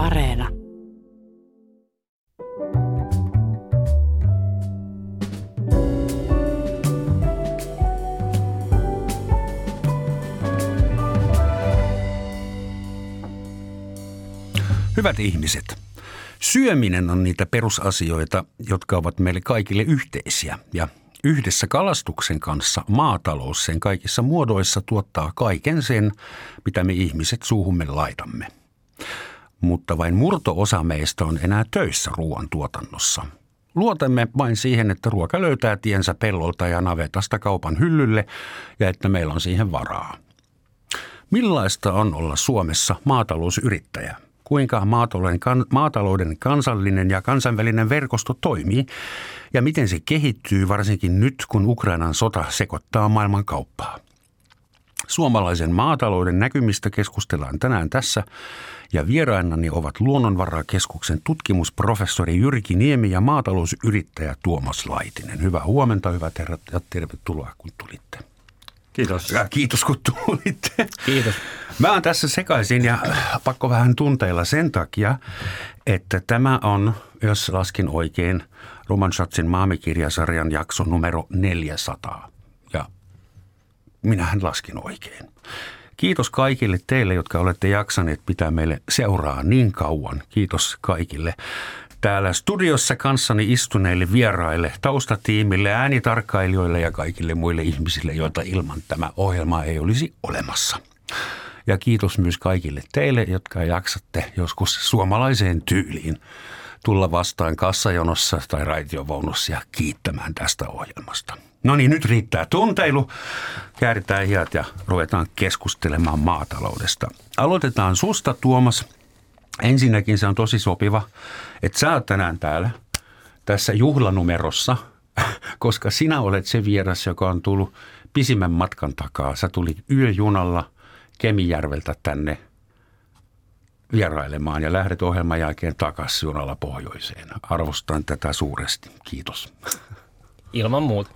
Areena. Hyvät ihmiset, syöminen on niitä perusasioita, jotka ovat meille kaikille yhteisiä ja Yhdessä kalastuksen kanssa maatalous sen kaikissa muodoissa tuottaa kaiken sen, mitä me ihmiset suuhumme laitamme. Mutta vain murto-osa meistä on enää töissä ruoan tuotannossa. Luotamme vain siihen, että ruoka löytää tiensä pellolta ja navetasta kaupan hyllylle ja että meillä on siihen varaa. Millaista on olla Suomessa maatalousyrittäjä? kuinka maatalouden, kan, maatalouden kansallinen ja kansainvälinen verkosto toimii ja miten se kehittyy varsinkin nyt, kun Ukrainan sota sekoittaa maailman kauppaa. Suomalaisen maatalouden näkymistä keskustellaan tänään tässä ja vierainani ovat Luonnonvarakeskuksen tutkimusprofessori Jyrki Niemi ja maatalousyrittäjä Tuomas Laitinen. Hyvää huomenta, hyvät herrat ja tervetuloa kun tulitte. Kiitos. Ja kiitos kun tulitte. Kiitos. Mä oon tässä sekaisin ja pakko vähän tunteilla sen takia, että tämä on, jos laskin oikein, Roman Schatzin maamikirjasarjan jakso numero 400. Ja minähän laskin oikein. Kiitos kaikille teille, jotka olette jaksaneet pitää meille seuraa niin kauan. Kiitos kaikille täällä studiossa kanssani istuneille vieraille, taustatiimille, äänitarkkailijoille ja kaikille muille ihmisille, joita ilman tämä ohjelma ei olisi olemassa. Ja kiitos myös kaikille teille, jotka jaksatte joskus suomalaiseen tyyliin tulla vastaan kassajonossa tai raitiovaunussa ja kiittämään tästä ohjelmasta. No niin, nyt riittää tunteilu. Kääritään hiat ja ruvetaan keskustelemaan maataloudesta. Aloitetaan susta, Tuomas. Ensinnäkin se on tosi sopiva, että sä oot tänään täällä tässä juhlanumerossa, koska sinä olet se vieras, joka on tullut pisimmän matkan takaa. Sä tulit yöjunalla Kemijärveltä tänne vierailemaan ja lähdet ohjelman jälkeen takaisin junalla pohjoiseen. Arvostan tätä suuresti. Kiitos. Ilman muuta.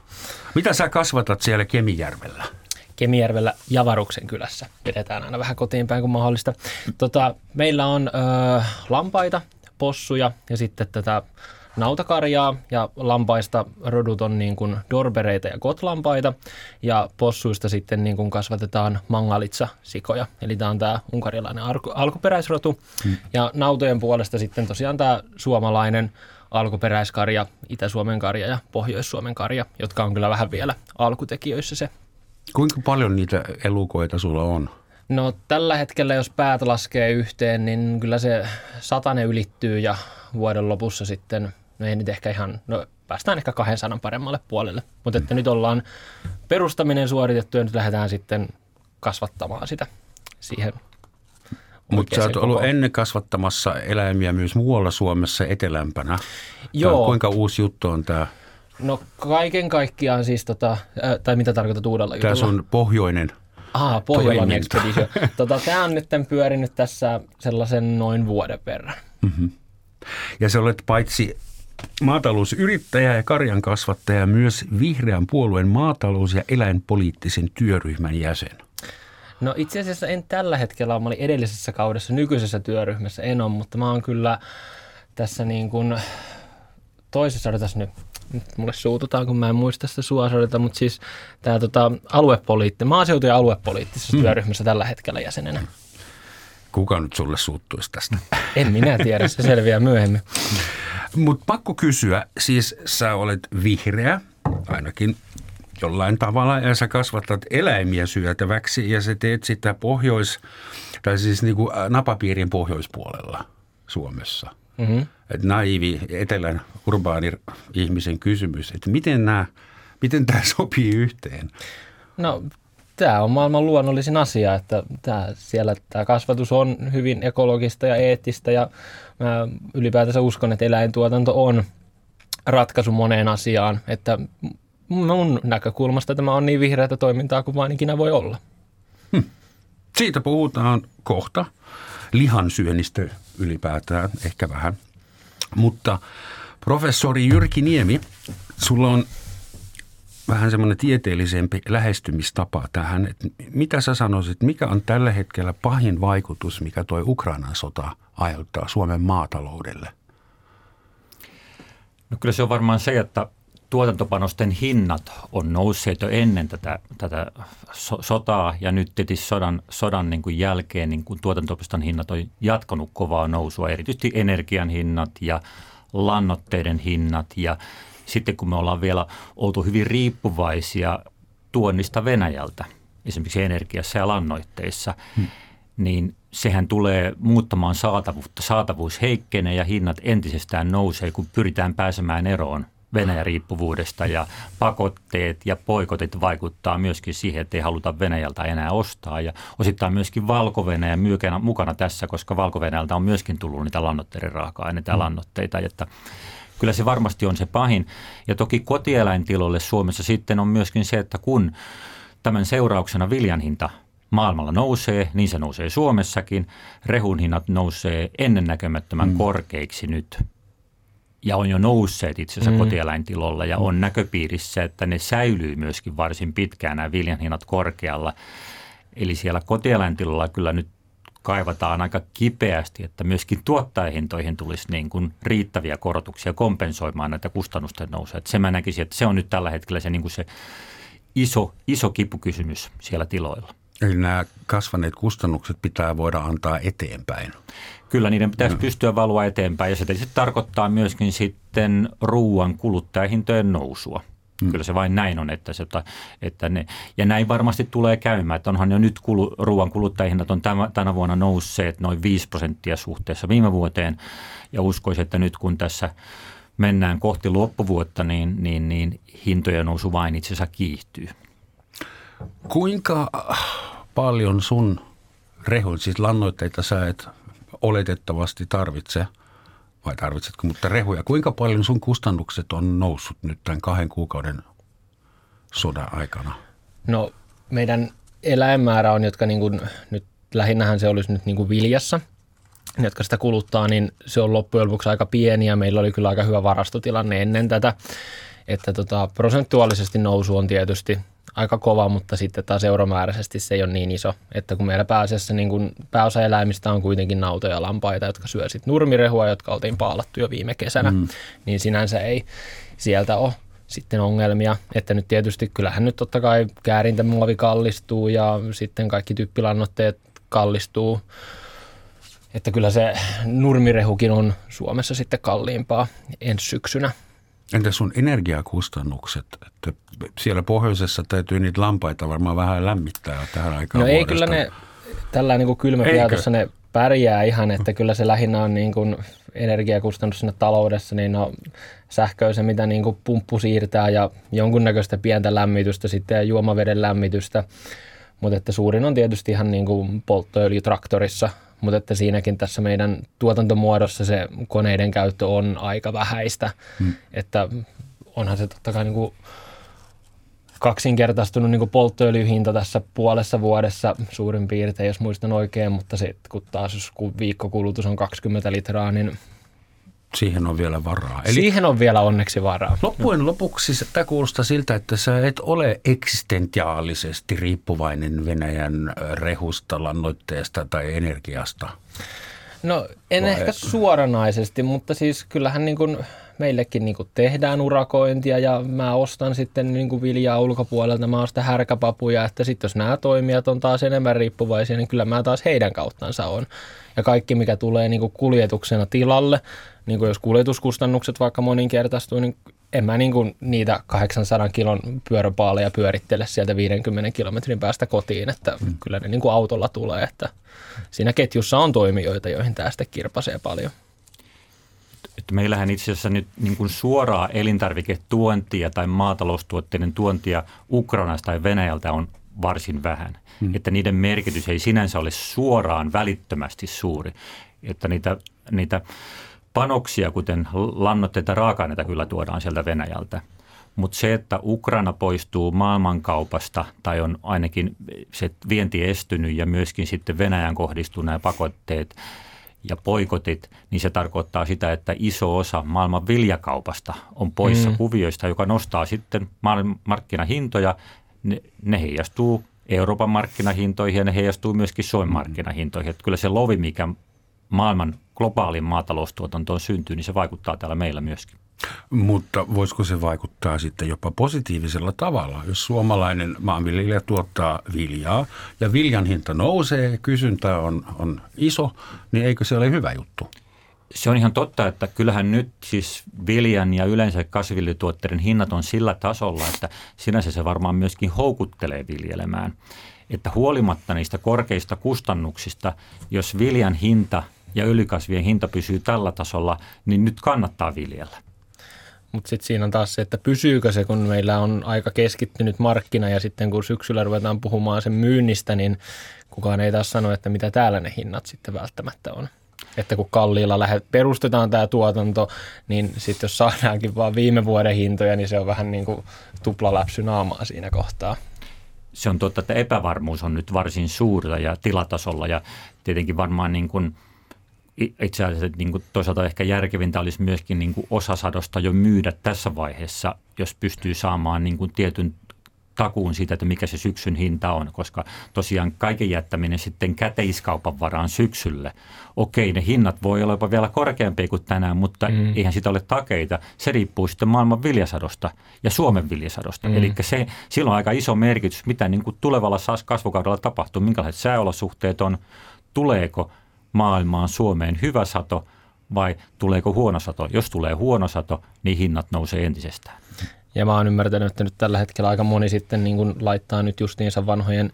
Mitä sä kasvatat siellä Kemijärvellä? Kemijärvellä Javaruksen kylässä. Vedetään aina vähän kotiin päin kuin mahdollista. Tota, meillä on ö, lampaita, possuja ja sitten tätä nautakarjaa ja lampaista rodut on niin kuin dorbereita ja kotlampaita ja possuista sitten niin kuin kasvatetaan mangalitsa-sikoja. Eli tämä on tämä unkarilainen alku, alkuperäisrotu hmm. ja nautojen puolesta sitten tosiaan tämä suomalainen alkuperäiskarja, Itä-Suomen karja ja Pohjois-Suomen karja, jotka on kyllä vähän vielä alkutekijöissä se Kuinka paljon niitä elukoita sulla on? No tällä hetkellä, jos päät laskee yhteen, niin kyllä se satane ylittyy ja vuoden lopussa sitten, no ei nyt ehkä ihan, no päästään ehkä 200 paremmalle puolelle. Mutta että nyt ollaan perustaminen suoritettu ja nyt lähdetään sitten kasvattamaan sitä siihen mutta sä oot ollut ennen kasvattamassa eläimiä myös muualla Suomessa etelämpänä. Joo. Tämä, kuinka uusi juttu on tämä? No kaiken kaikkiaan siis, tota, tai mitä tarkoitat uudella jutulla? Tässä on pohjoinen Aha, Pohjolan Expedition. tota, tämä on nyt pyörinyt tässä sellaisen noin vuoden verran. Mm-hmm. Ja sä olet paitsi maatalousyrittäjä ja karjan kasvattaja, myös vihreän puolueen maatalous- ja eläinpoliittisen työryhmän jäsen. No itse asiassa en tällä hetkellä ole. Mä olin edellisessä kaudessa nykyisessä työryhmässä, en ole, mutta mä oon kyllä tässä niin kuin toisessa, odotas nyt, nyt mulle suututaan, kun mä en muista sitä suosorita, mutta siis tämä tota, aluepoliitti, maaseutu- ja aluepoliittisessa hmm. työryhmässä tällä hetkellä jäsenenä. Kuka nyt sulle suuttuisi tästä? En minä tiedä, se selviää myöhemmin. Mutta pakko kysyä, siis sä olet vihreä, ainakin jollain tavalla, ja sä kasvatat eläimiä syötäväksi, ja sä teet sitä pohjois, tai siis niin kuin napapiirin pohjoispuolella Suomessa – Mm-hmm. Että naivi etelän urbaani ihmisen kysymys, että miten, nämä, miten tämä sopii yhteen? No tämä on maailman luonnollisin asia, että tämä, siellä tämä kasvatus on hyvin ekologista ja eettistä ja mä ylipäätänsä uskon, että eläintuotanto on ratkaisu moneen asiaan, että mun näkökulmasta tämä on niin vihreätä toimintaa kuin vain ikinä voi olla. Hm. Siitä puhutaan kohta lihansyönnistä ylipäätään, ehkä vähän. Mutta professori Jyrki Niemi, sulla on vähän semmoinen tieteellisempi lähestymistapa tähän. Että mitä sä sanoisit, mikä on tällä hetkellä pahin vaikutus, mikä toi Ukrainan sota aiheuttaa Suomen maataloudelle? No kyllä se on varmaan se, että tuotantopanosten hinnat on nousseet jo ennen tätä, tätä so- sotaa ja nyt tietysti sodan, sodan niin kuin jälkeen niin kuin tuotantopiston hinnat on jatkanut kovaa nousua, erityisesti energian hinnat ja lannoitteiden hinnat ja sitten kun me ollaan vielä oltu hyvin riippuvaisia tuonnista Venäjältä, esimerkiksi energiassa ja lannoitteissa, hmm. niin sehän tulee muuttamaan saatavuutta. Saatavuus heikkenee ja hinnat entisestään nousee, kun pyritään pääsemään eroon Venäjä-riippuvuudesta ja pakotteet ja poikotit vaikuttaa myöskin siihen, että ei haluta Venäjältä enää ostaa ja osittain myöskin valko mukana tässä, koska valko on myöskin tullut niitä lannoitteiden raaka-aineita ja mm. lannoitteita, että kyllä se varmasti on se pahin. Ja toki kotieläintiloille Suomessa sitten on myöskin se, että kun tämän seurauksena viljan hinta maailmalla nousee, niin se nousee Suomessakin. Rehun hinnat nousee ennennäkemättömän mm. korkeiksi nyt ja on jo nousseet itse asiassa mm. kotieläintilolla ja on näköpiirissä, että ne säilyy myöskin varsin pitkään nämä viljan hinnat korkealla. Eli siellä kotieläintilolla kyllä nyt kaivataan aika kipeästi, että myöskin tuottajahintoihin tulisi niin kuin riittäviä korotuksia kompensoimaan näitä kustannusten nousua. se mä näkisin, että se on nyt tällä hetkellä se, niin kuin se iso, iso kipukysymys siellä tiloilla. Eli nämä kasvaneet kustannukset pitää voida antaa eteenpäin. Kyllä niiden pitäisi no. pystyä valua eteenpäin ja se tietysti tarkoittaa myöskin sitten ruoan kuluttajahintojen nousua. Hmm. Kyllä se vain näin on, että, se, että ne, ja näin varmasti tulee käymään, että onhan jo nyt kulu, ruoan kuluttajahinnat on tämän, tänä vuonna nousseet noin 5 prosenttia suhteessa viime vuoteen ja uskoisin, että nyt kun tässä mennään kohti loppuvuotta, niin, niin, niin hintojen nousu vain itse asiassa kiihtyy. Kuinka paljon sun rehun, siis lannoitteita sä et oletettavasti tarvitse, vai tarvitsetko, mutta rehuja. Kuinka paljon sun kustannukset on noussut nyt tämän kahden kuukauden sodan aikana? No meidän eläinmäärä on, jotka niin kuin, nyt lähinnähän se olisi nyt niin kuin viljassa, jotka sitä kuluttaa, niin se on loppujen lopuksi aika pieni ja meillä oli kyllä aika hyvä varastotilanne ennen tätä. Että tota, prosentuaalisesti nousu on tietysti aika kova, mutta sitten taas euromääräisesti se ei ole niin iso, että kun meillä pääasiassa niin kun pääosa eläimistä on kuitenkin nautoja ja lampaita, jotka syö sitten nurmirehua, jotka oltiin paalattu jo viime kesänä, mm. niin sinänsä ei sieltä ole sitten ongelmia, että nyt tietysti kyllähän nyt totta kai käärintämuovi kallistuu ja sitten kaikki typpilannoitteet kallistuu, että kyllä se nurmirehukin on Suomessa sitten kalliimpaa ensi syksynä. Entä sun energiakustannukset? Että siellä pohjoisessa täytyy niitä lampaita varmaan vähän lämmittää tähän aikaan No ei kyllä ne, tällä niin kylmäpiatossa ne pärjää ihan, että kyllä se lähinnä on niin kuin energiakustannus siinä taloudessa, niin no sähköä se, mitä niin kuin pumppu siirtää ja jonkunnäköistä pientä lämmitystä sitten ja juomaveden lämmitystä. Mutta että suurin on tietysti ihan niin kuin polttoöljytraktorissa mutta että siinäkin tässä meidän tuotantomuodossa se koneiden käyttö on aika vähäistä, hmm. että onhan se totta kai niin kuin kaksinkertaistunut niin polttoöljyhinta tässä puolessa vuodessa suurin piirtein, jos muistan oikein, mutta sitten kun taas jos viikkokulutus on 20 litraa, niin Siihen on vielä varaa. Eli Siihen on vielä onneksi varaa. Loppujen lopuksi tämä kuulostaa siltä, että sä et ole eksistentiaalisesti riippuvainen Venäjän rehusta, lannoitteesta tai energiasta. No en Vai? ehkä suoranaisesti, mutta siis kyllähän niin kuin meillekin niin kuin tehdään urakointia ja mä ostan sitten niin kuin viljaa ulkopuolelta, mä ostan härkäpapuja, että sitten jos nämä toimijat on taas enemmän riippuvaisia, niin kyllä mä taas heidän kauttansa on. Ja kaikki, mikä tulee niin kuin kuljetuksena tilalle, niin kuin jos kuljetuskustannukset vaikka moninkertaistuu, niin en mä niin kuin niitä 800 kilon pyöräpaaleja pyörittele sieltä 50 kilometrin päästä kotiin, että hmm. kyllä ne niin kuin autolla tulee, että siinä ketjussa on toimijoita, joihin tästä kirpasee paljon. Että meillähän itse asiassa nyt niin kuin suoraa elintarviketuontia tai maataloustuotteiden tuontia Ukrainasta tai Venäjältä on varsin vähän. Hmm. Että niiden merkitys ei sinänsä ole suoraan välittömästi suuri. Että niitä, niitä panoksia, kuten lannoitteita raaka-aineita kyllä tuodaan sieltä Venäjältä. Mutta se, että Ukraina poistuu maailmankaupasta tai on ainakin se vienti estynyt ja myöskin sitten Venäjän kohdistuu nämä pakotteet ja poikotit, niin se tarkoittaa sitä, että iso osa maailman viljakaupasta on poissa mm. kuvioista, joka nostaa sitten markkinahintoja. Ne, ne heijastuu Euroopan markkinahintoihin ja ne heijastuu myöskin Suomen mm. markkinahintoihin. Että kyllä se lovi, mikä maailman globaalin maataloustuotantoon syntyy, niin se vaikuttaa täällä meillä myöskin. Mutta voisiko se vaikuttaa sitten jopa positiivisella tavalla, jos suomalainen maanviljelijä tuottaa viljaa ja viljan hinta nousee, kysyntä on, on iso, niin eikö se ole hyvä juttu? Se on ihan totta, että kyllähän nyt siis viljan ja yleensä kasvillituotteiden hinnat on sillä tasolla, että sinänsä se varmaan myöskin houkuttelee viljelemään. Että huolimatta niistä korkeista kustannuksista, jos viljan hinta ja ylikasvien hinta pysyy tällä tasolla, niin nyt kannattaa viljellä. Mutta sitten siinä on taas se, että pysyykö se, kun meillä on aika keskittynyt markkina ja sitten kun syksyllä ruvetaan puhumaan sen myynnistä, niin kukaan ei taas sano, että mitä täällä ne hinnat sitten välttämättä on. Että kun kalliilla lähet, perustetaan tämä tuotanto, niin sitten jos saadaankin vaan viime vuoden hintoja, niin se on vähän niin kuin tuplaläpsy naamaa siinä kohtaa. Se on totta, että epävarmuus on nyt varsin suurta ja tilatasolla ja tietenkin varmaan niin kuin – itse asiassa niin kuin toisaalta ehkä järkevintä olisi myöskin niin kuin osa sadosta jo myydä tässä vaiheessa, jos pystyy saamaan niin kuin tietyn takuun siitä, että mikä se syksyn hinta on, koska tosiaan kaiken jättäminen sitten käteiskaupan varaan syksylle. Okei, ne hinnat voi olla jopa vielä korkeampia kuin tänään, mutta mm. eihän sitä ole takeita. Se riippuu sitten maailman viljasadosta ja Suomen viljasadosta. Mm. Eli se, silloin on aika iso merkitys, mitä niin kuin tulevalla kasvukaudella tapahtuu, minkälaiset sääolosuhteet on, tuleeko – maailmaan Suomeen hyvä sato vai tuleeko huono sato? Jos tulee huono sato, niin hinnat nousee entisestään. Ja mä oon ymmärtänyt, että nyt tällä hetkellä aika moni sitten niin kun laittaa nyt justiinsa vanhojen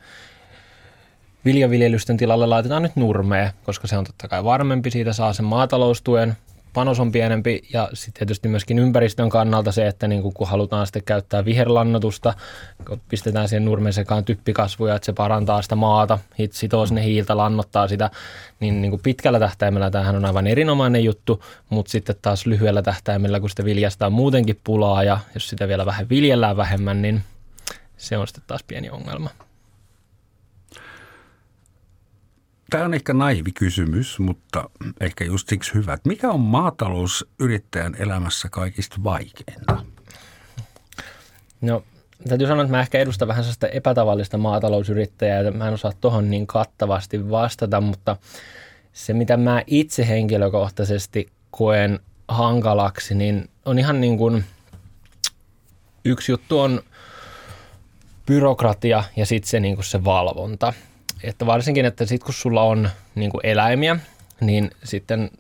viljaviljelysten tilalle laitetaan nyt nurmea, koska se on totta kai varmempi, siitä saa sen maataloustuen, panos on pienempi ja sitten tietysti myöskin ympäristön kannalta se, että niin kun halutaan sitten käyttää viherlannotusta, pistetään siihen nurmen sekaan typpikasvuja, että se parantaa sitä maata, sitoo sinne hiiltä, lannottaa sitä, niin, niin kuin pitkällä tähtäimellä tämähän on aivan erinomainen juttu, mutta sitten taas lyhyellä tähtäimellä, kun sitä viljasta on muutenkin pulaa ja jos sitä vielä vähän viljellään vähemmän, niin se on sitten taas pieni ongelma. Tämä on ehkä naivi kysymys, mutta ehkä just siksi hyvä. Mikä on maatalousyrittäjän elämässä kaikista vaikeinta? No täytyy sanoa, että mä ehkä edustan vähän sellaista epätavallista maatalousyrittäjää, että mä en osaa tuohon niin kattavasti vastata, mutta se mitä mä itse henkilökohtaisesti koen hankalaksi, niin on ihan niin kuin yksi juttu on byrokratia ja sitten se, niin kuin se valvonta että varsinkin, että sitten kun sulla on niin kuin eläimiä, niin sitten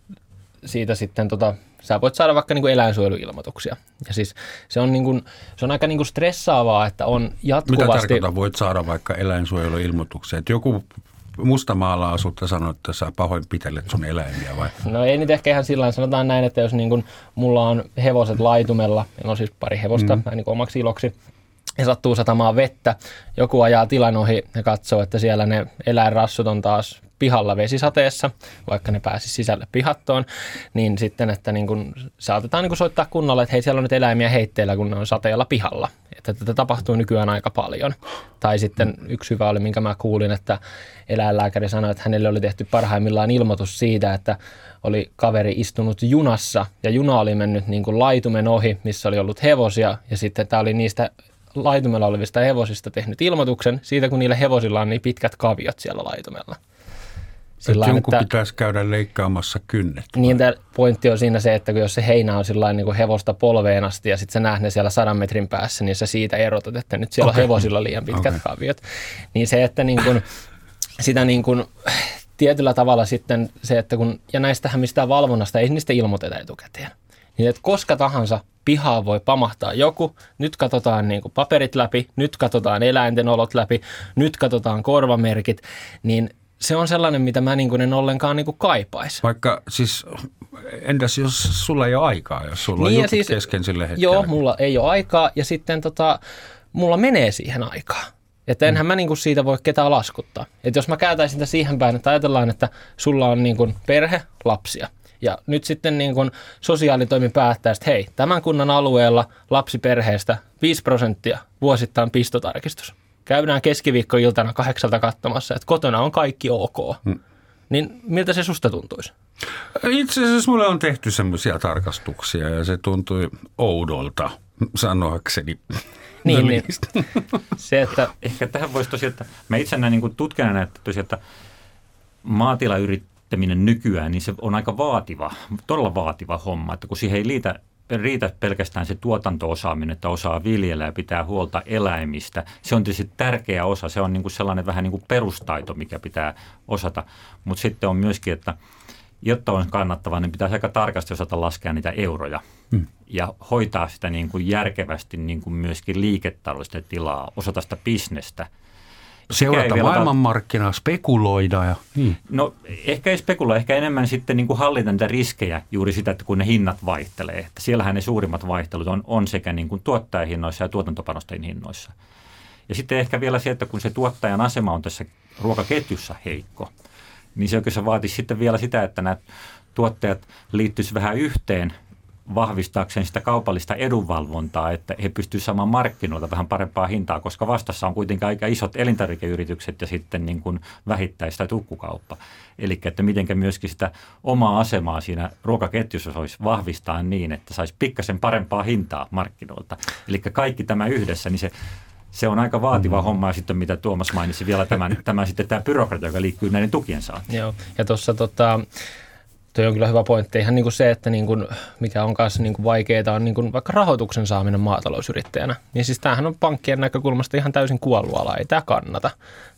siitä sitten tota, sä voit saada vaikka niin kuin eläinsuojeluilmoituksia. Ja siis se on, niin kuin, se on aika niin kuin stressaavaa, että on jatkuvasti... Mitä tarkoittaa, voit saada vaikka eläinsuojeluilmoituksia? Että joku mustamaalla asutta sanoo, että sä pitelet sun eläimiä vai? No ei nyt ehkä ihan sillä sanotaan näin, että jos niin kuin mulla on hevoset laitumella, meillä on siis pari hevosta mm. niin kuin omaksi iloksi, ja sattuu satamaan vettä, joku ajaa tilan ohi ja katsoo, että siellä ne eläinrassut on taas pihalla vesisateessa, vaikka ne pääsi sisälle pihattoon, niin sitten, että niin kun saatetaan niin kun soittaa kunnolla, että hei siellä on nyt eläimiä heitteillä, kun ne on sateella pihalla. Että tätä tapahtuu nykyään aika paljon. Tai sitten yksi hyvä oli, minkä mä kuulin, että eläinlääkäri sanoi, että hänelle oli tehty parhaimmillaan ilmoitus siitä, että oli kaveri istunut junassa ja juna oli mennyt niin kuin laitumen ohi, missä oli ollut hevosia ja sitten tämä oli niistä laitumella olevista hevosista tehnyt ilmoituksen siitä, kun niillä hevosilla on niin pitkät kaviot siellä laitumella. Sillä että jonkun että, pitäisi käydä leikkaamassa kynnet. Niin tämä pointti on siinä se, että jos se heinä on sillä niin kuin hevosta polveen asti ja sitten sä näet ne siellä sadan metrin päässä, niin sä siitä erotat, että nyt siellä okay. on hevosilla liian pitkät okay. kaviot. Niin se, että niin kuin, sitä niin kuin, tietyllä tavalla sitten se, että kun, ja näistähän mistään valvonnasta ei niistä ilmoiteta etukäteen. Niin että koska tahansa pihaan voi pamahtaa joku, nyt katsotaan niin kuin paperit läpi, nyt katsotaan eläinten olot läpi, nyt katsotaan korvamerkit, niin se on sellainen, mitä mä niin kuin en ollenkaan niin kuin kaipais. Vaikka siis, entäs jos sulla ei ole aikaa, jos sulla niin on siis, kesken sille hetkelle? Joo, mulla ei ole aikaa ja sitten tota, mulla menee siihen aikaa. Että enhän mm. mä niinku siitä voi ketään laskuttaa. Että jos mä kääntäisin sitä siihen päin, että ajatellaan, että sulla on niinku perhe, lapsia – ja nyt sitten niin kuin sosiaalitoimi päättää, että hei, tämän kunnan alueella lapsiperheestä 5 prosenttia vuosittain pistotarkistus. Käydään keskiviikkoiltana kahdeksalta katsomassa, että kotona on kaikki ok. Hmm. Niin miltä se susta tuntuisi? Itse asiassa mulle on tehty semmoisia tarkastuksia ja se tuntui oudolta sanoakseni. Niin, niin. Se, että... Ehkä tähän voisi tosiaan, että mä itse näin niin tutkijana, että tosiaan, että maatilayrittäminen nykyään, niin se on aika vaativa, todella vaativa homma, että kun siihen ei liitä riitä pelkästään se tuotanto-osaaminen, että osaa viljellä ja pitää huolta eläimistä. Se on tietysti tärkeä osa, se on niin kuin sellainen vähän niin kuin perustaito, mikä pitää osata. Mutta sitten on myöskin, että jotta on kannattavaa, niin pitää aika tarkasti osata laskea niitä euroja hmm. ja hoitaa sitä niin kuin järkevästi niin kuin myöskin liiketaloudellista tilaa, osata sitä bisnestä – Seurata maailmanmarkkinaa, spekuloida. Ja, niin. No ehkä ei spekuloi, ehkä enemmän sitten niin kuin hallita niitä riskejä juuri sitä, että kun ne hinnat vaihtelee. Että siellähän ne suurimmat vaihtelut on, on sekä niin kuin tuottajahinnoissa ja tuotantopanosten hinnoissa. Ja sitten ehkä vielä se, että kun se tuottajan asema on tässä ruokaketjussa heikko, niin se oikeastaan vaatisi sitten vielä sitä, että nämä tuottajat liittyisivät vähän yhteen – vahvistaakseen sitä kaupallista edunvalvontaa, että he pystyvät saamaan markkinoilta vähän parempaa hintaa, koska vastassa on kuitenkin aika isot elintarvikeyritykset ja sitten niin kuin vähittäis- tai tukkukauppa. Eli että miten myöskin sitä omaa asemaa siinä ruokaketjussa olisi vahvistaa niin, että saisi pikkasen parempaa hintaa markkinoilta. Eli kaikki tämä yhdessä, niin se se on aika vaativa mm. homma ja sitten mitä Tuomas mainitsi vielä tämän, tämän sitten tämä byrokratia, joka liittyy näiden tukien saantiin. Joo, ja tuossa tota, Tuo on kyllä hyvä pointti. Ihan niin kuin se, että niin kuin, mikä on kanssa niin vaikeaa, on niin kuin vaikka rahoituksen saaminen maatalousyrittäjänä. Niin siis tämähän on pankkien näkökulmasta ihan täysin kuollut ala. Ei tämä kannata.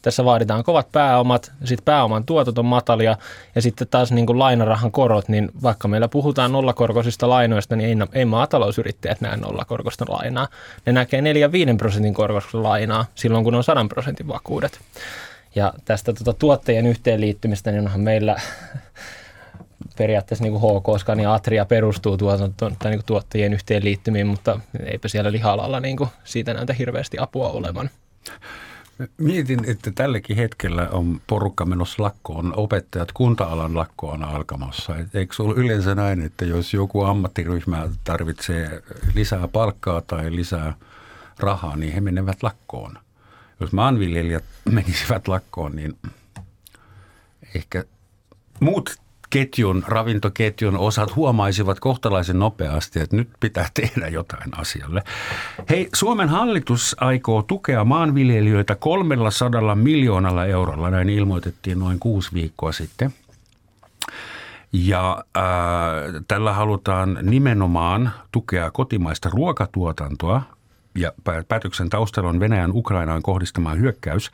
Tässä vaaditaan kovat pääomat, sitten pääoman tuotot on matalia ja sitten taas niin kuin lainarahan korot, niin vaikka meillä puhutaan nollakorkoisista lainoista, niin ei, ei maatalousyrittäjät näe nollakorkoista lainaa. Ne näkee 4-5 prosentin korkoista lainaa silloin, kun on 100 prosentin vakuudet. Ja tästä tuota, tuottajien yhteenliittymistä, niin onhan meillä periaatteessa niin kuin HK Scania Atria perustuu tuotanto, tai niin kuin tuottajien yhteenliittymiin, mutta eipä siellä lihalalla niin kuin siitä näytä hirveästi apua olevan. Mietin, että tälläkin hetkellä on porukka menossa lakkoon, opettajat kunta-alan lakkoon alkamassa. Et eikö se ole yleensä näin, että jos joku ammattiryhmä tarvitsee lisää palkkaa tai lisää rahaa, niin he menevät lakkoon. Jos maanviljelijät menisivät lakkoon, niin ehkä muut ketjun, ravintoketjun osat huomaisivat kohtalaisen nopeasti, että nyt pitää tehdä jotain asialle. Hei, Suomen hallitus aikoo tukea maanviljelijöitä 300 miljoonalla eurolla, näin ilmoitettiin noin kuusi viikkoa sitten. Ja äh, tällä halutaan nimenomaan tukea kotimaista ruokatuotantoa ja päätöksen taustalla on Venäjän Ukrainaan kohdistama hyökkäys.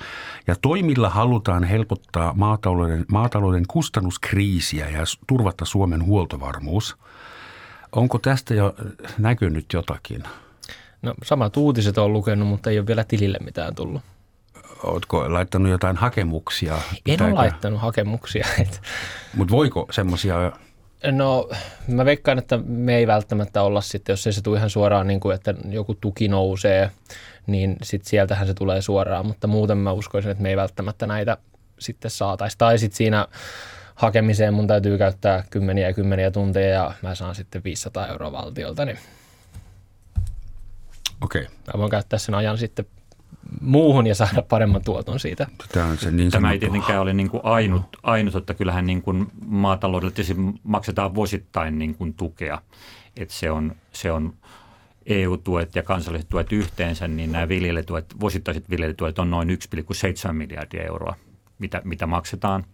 Ja toimilla halutaan helpottaa maatalouden, maatalouden kustannuskriisiä ja turvata Suomen huoltovarmuus. Onko tästä jo näkynyt jotakin? No samat uutiset on lukenut, mutta ei ole vielä tilille mitään tullut. Oletko laittanut jotain hakemuksia? En Pitääkö? ole laittanut hakemuksia. Mutta voiko semmoisia No mä veikkaan, että me ei välttämättä olla sitten, jos ei se tule ihan suoraan niin kuin, että joku tuki nousee, niin sitten sieltähän se tulee suoraan, mutta muuten mä uskoisin, että me ei välttämättä näitä sitten saataisi. Tai sitten siinä hakemiseen mun täytyy käyttää kymmeniä ja kymmeniä tunteja ja mä saan sitten 500 euroa valtiolta, niin Okei. Okay. Mä voin käyttää sen ajan sitten muuhun ja saada paremman tuoton siitä. Tämä, on se niin Tämä ei tietenkään ole niin kuin ainut, ainut, että kyllähän niin kuin maataloudelle maksetaan vuosittain niin kuin tukea. Että se on, se on EU-tuet ja kansalliset tuet yhteensä, niin nämä viljelytuet, vuosittaiset viljelytuet on noin 1,7 miljardia euroa, mitä, mitä maksetaan.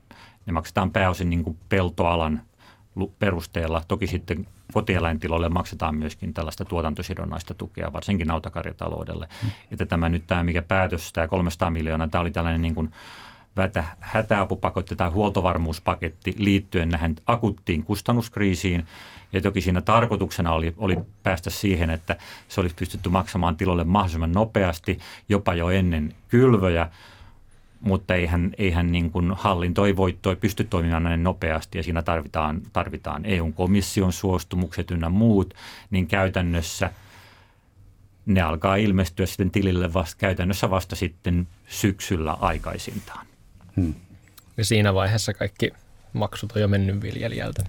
Ne maksetaan pääosin niin kuin peltoalan perusteella. Toki sitten kotieläintiloille maksetaan myöskin tällaista tuotantosidonnaista tukea, varsinkin nautakarjataloudelle. Mm. Että tämä nyt tämä, mikä päätös, tämä 300 miljoonaa, tämä oli tällainen niin kuin vätä, hätäapupaketti tai huoltovarmuuspaketti liittyen näihin akuttiin kustannuskriisiin. Ja toki siinä tarkoituksena oli, oli päästä siihen, että se olisi pystytty maksamaan tiloille mahdollisimman nopeasti, jopa jo ennen kylvöjä – mutta eihän, eihän niin kuin hallinto ei voi toi, pysty toimimaan näin nopeasti ja siinä tarvitaan, tarvitaan EU-komission suostumukset ynnä muut, niin käytännössä ne alkaa ilmestyä sitten tilille vasta, käytännössä vasta sitten syksyllä aikaisintaan. Hmm. Ja siinä vaiheessa kaikki maksut on jo mennyt viljelijältä.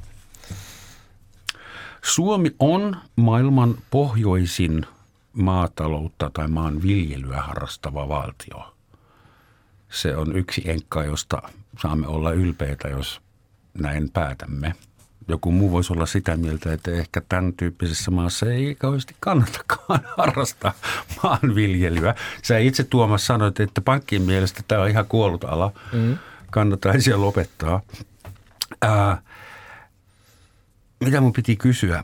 Suomi on maailman pohjoisin maataloutta tai maanviljelyä harrastava valtio – se on yksi enkka, josta saamme olla ylpeitä, jos näin päätämme. Joku muu voisi olla sitä mieltä, että ehkä tämän tyyppisessä maassa ei kauheasti kannatakaan harrastaa maanviljelyä. Sä itse Tuomas sanoit, että pankkien mielestä tämä on ihan kuollut ala. Mm. Kannattaisi lopettaa. Ää, mitä mun piti kysyä?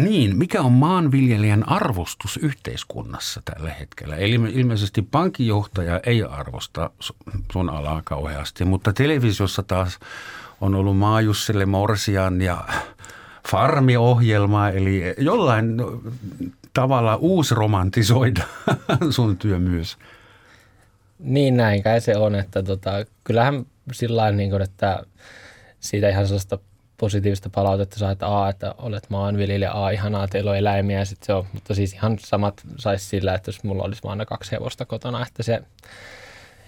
Niin, mikä on maanviljelijän arvostus yhteiskunnassa tällä hetkellä? Eli ilmeisesti pankinjohtaja ei arvosta sun alaa kauheasti, mutta televisiossa taas on ollut Maajusselle Morsian ja farmiohjelma, eli jollain tavalla uusromantisoida sun työ myös. Niin näin kai se on, että tota, kyllähän sillä niin että siitä ihan sellaista positiivista palautetta saa, että A, että olet maanviljelijä, A, ihanaa, teillä on eläimiä, sit se on, mutta siis ihan samat saisi sillä, että jos mulla olisi vain kaksi hevosta kotona, että se,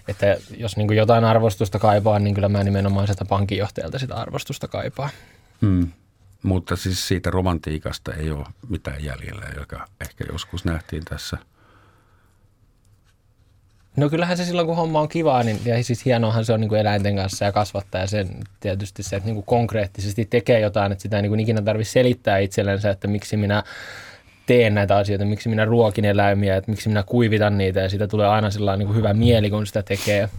että jos niin jotain arvostusta kaipaa, niin kyllä mä nimenomaan sitä pankinjohtajalta sitä arvostusta kaipaa. Hmm. Mutta siis siitä romantiikasta ei ole mitään jäljellä, joka ehkä joskus nähtiin tässä – No kyllähän se silloin, kun homma on kivaa, niin ja siis hienoahan se on niin kuin eläinten kanssa ja kasvattaa ja sen tietysti se, että niin kuin konkreettisesti tekee jotain, että sitä ei niin kuin ikinä tarvitse selittää itsellensä, että miksi minä teen näitä asioita, miksi minä ruokin eläimiä, että miksi minä kuivitan niitä ja siitä tulee aina sellainen niin kuin hyvä mieli, kun sitä tekee.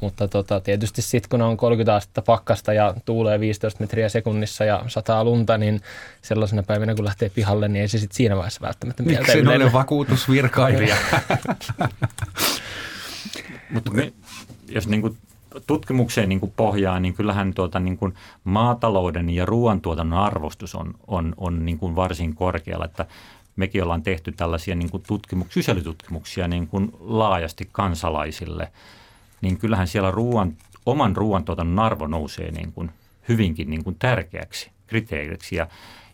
Mutta tota, tietysti sitten kun on 30 astetta pakkasta ja tuulee 15 metriä sekunnissa ja sataa lunta, niin sellaisena päivänä kun lähtee pihalle, niin ei se sitten siinä vaiheessa välttämättä mieltä Miksi ole vakuutusvirkailija? Mutta jos niin kuin tutkimukseen niin kuin pohjaa, niin kyllähän tuota, niin kuin maatalouden ja ruoantuotannon arvostus on, on, on niin kuin varsin korkealla. Että mekin ollaan tehty tällaisia niin kuin tutkimuk- kyselytutkimuksia niin kuin laajasti kansalaisille, niin kyllähän siellä ruoan, oman ruoantuotannon arvo nousee niin kuin hyvinkin niin kuin tärkeäksi kriteeriksi ja,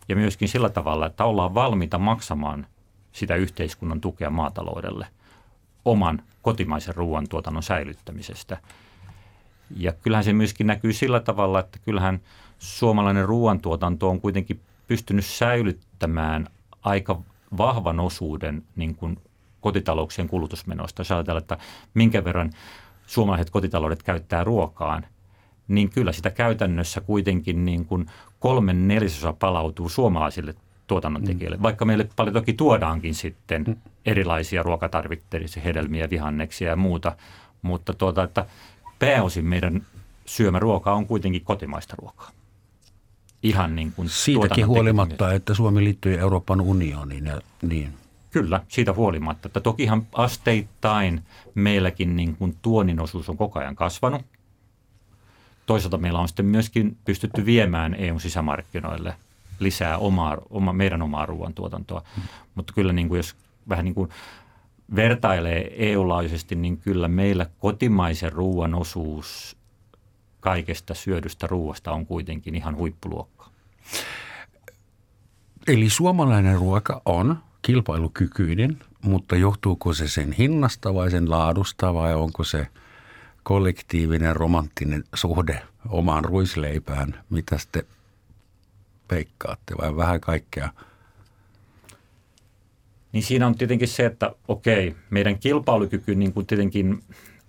ja myöskin sillä tavalla, että ollaan valmiita maksamaan sitä yhteiskunnan tukea maataloudelle oman kotimaisen ruoantuotannon säilyttämisestä. Ja kyllähän se myöskin näkyy sillä tavalla, että kyllähän suomalainen ruoantuotanto on kuitenkin pystynyt säilyttämään aika vahvan osuuden niin kuin kotitalouksien kulutusmenoista. Jos ajatellaan, että minkä verran suomalaiset kotitaloudet käyttää ruokaan, niin kyllä sitä käytännössä kuitenkin niin kuin kolmen neljäsosa palautuu suomalaisille tuotannontekijöille, mm. vaikka meille paljon toki tuodaankin sitten mm. erilaisia ruokatarvikkeita, hedelmiä, vihanneksia ja muuta, mutta tuota, että pääosin meidän syömä ruoka on kuitenkin kotimaista ruokaa. Ihan niin kuin Siitäkin huolimatta, että Suomi liittyi Euroopan unioniin ja niin. Kyllä, siitä huolimatta. Että tokihan asteittain meilläkin niin kuin tuonin osuus on koko ajan kasvanut. Toisaalta meillä on sitten myöskin pystytty viemään EUn sisämarkkinoille – lisää omaa, oma, meidän omaa ruoantuotantoa. Mm. Mutta kyllä niin kuin jos vähän niin kuin vertailee EU-laajuisesti, niin kyllä meillä kotimaisen ruoan osuus kaikesta syödystä ruoasta on kuitenkin ihan huippuluokka. Eli suomalainen ruoka on kilpailukykyinen, mutta johtuuko se sen hinnasta vai sen laadusta vai onko se kollektiivinen romanttinen suhde omaan ruisleipään? Mitä te peikkaatte vai vähän kaikkea? Niin siinä on tietenkin se, että okei, meidän kilpailukyky niin kuin tietenkin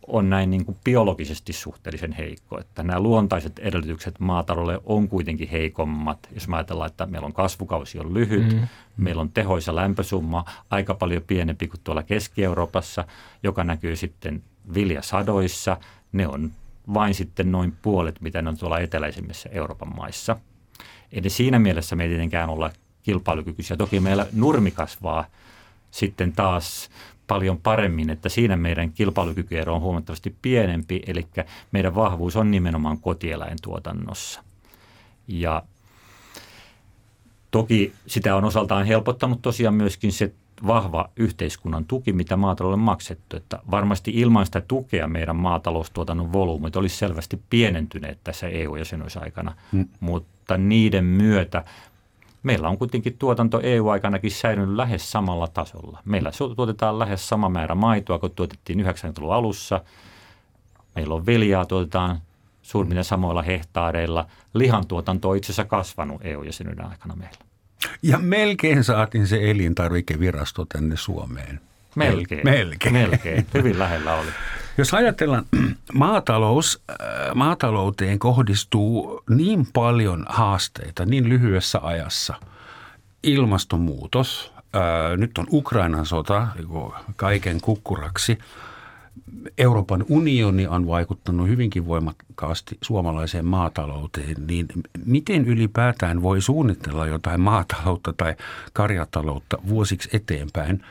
on näin niin kuin biologisesti suhteellisen heikko. Että nämä luontaiset edellytykset maataloudelle on kuitenkin heikommat. Jos me ajatellaan, että meillä on kasvukausi on lyhyt, mm. meillä on tehoisa lämpösumma aika paljon pienempi kuin tuolla Keski-Euroopassa, joka näkyy sitten viljasadoissa. Ne on vain sitten noin puolet, mitä ne on tuolla eteläisimmissä Euroopan maissa – Eli siinä mielessä me ei tietenkään olla kilpailukykyisiä. Toki meillä nurmi kasvaa sitten taas paljon paremmin, että siinä meidän kilpailukykyero on huomattavasti pienempi, eli meidän vahvuus on nimenomaan kotieläintuotannossa. Ja toki sitä on osaltaan helpottanut tosiaan myöskin se vahva yhteiskunnan tuki, mitä maataloudelle maksettu. Että varmasti ilman sitä tukea meidän maataloustuotannon volyymit olisi selvästi pienentyneet tässä EU-jäsenyysaikana, mm. mutta niiden myötä meillä on kuitenkin tuotanto EU-aikanakin säilynyt lähes samalla tasolla. Meillä tuotetaan lähes sama määrä maitoa kuin tuotettiin 90-luvun alussa. Meillä on viljaa, tuotetaan suurin samoilla hehtaareilla. Lihantuotanto on itse asiassa kasvanut EU-jäsenyyden aikana meillä. Ja melkein saatiin se elintarvikevirasto tänne Suomeen. Melkein. Melkein. Melkein. Hyvin lähellä oli. Jos ajatellaan, maatalous, äh, maatalouteen kohdistuu niin paljon haasteita niin lyhyessä ajassa. Ilmastonmuutos, äh, nyt on Ukrainan sota kaiken kukkuraksi. Euroopan unioni on vaikuttanut hyvinkin voimakkaasti suomalaiseen maatalouteen, niin miten ylipäätään voi suunnitella jotain maataloutta tai karjataloutta vuosiksi eteenpäin,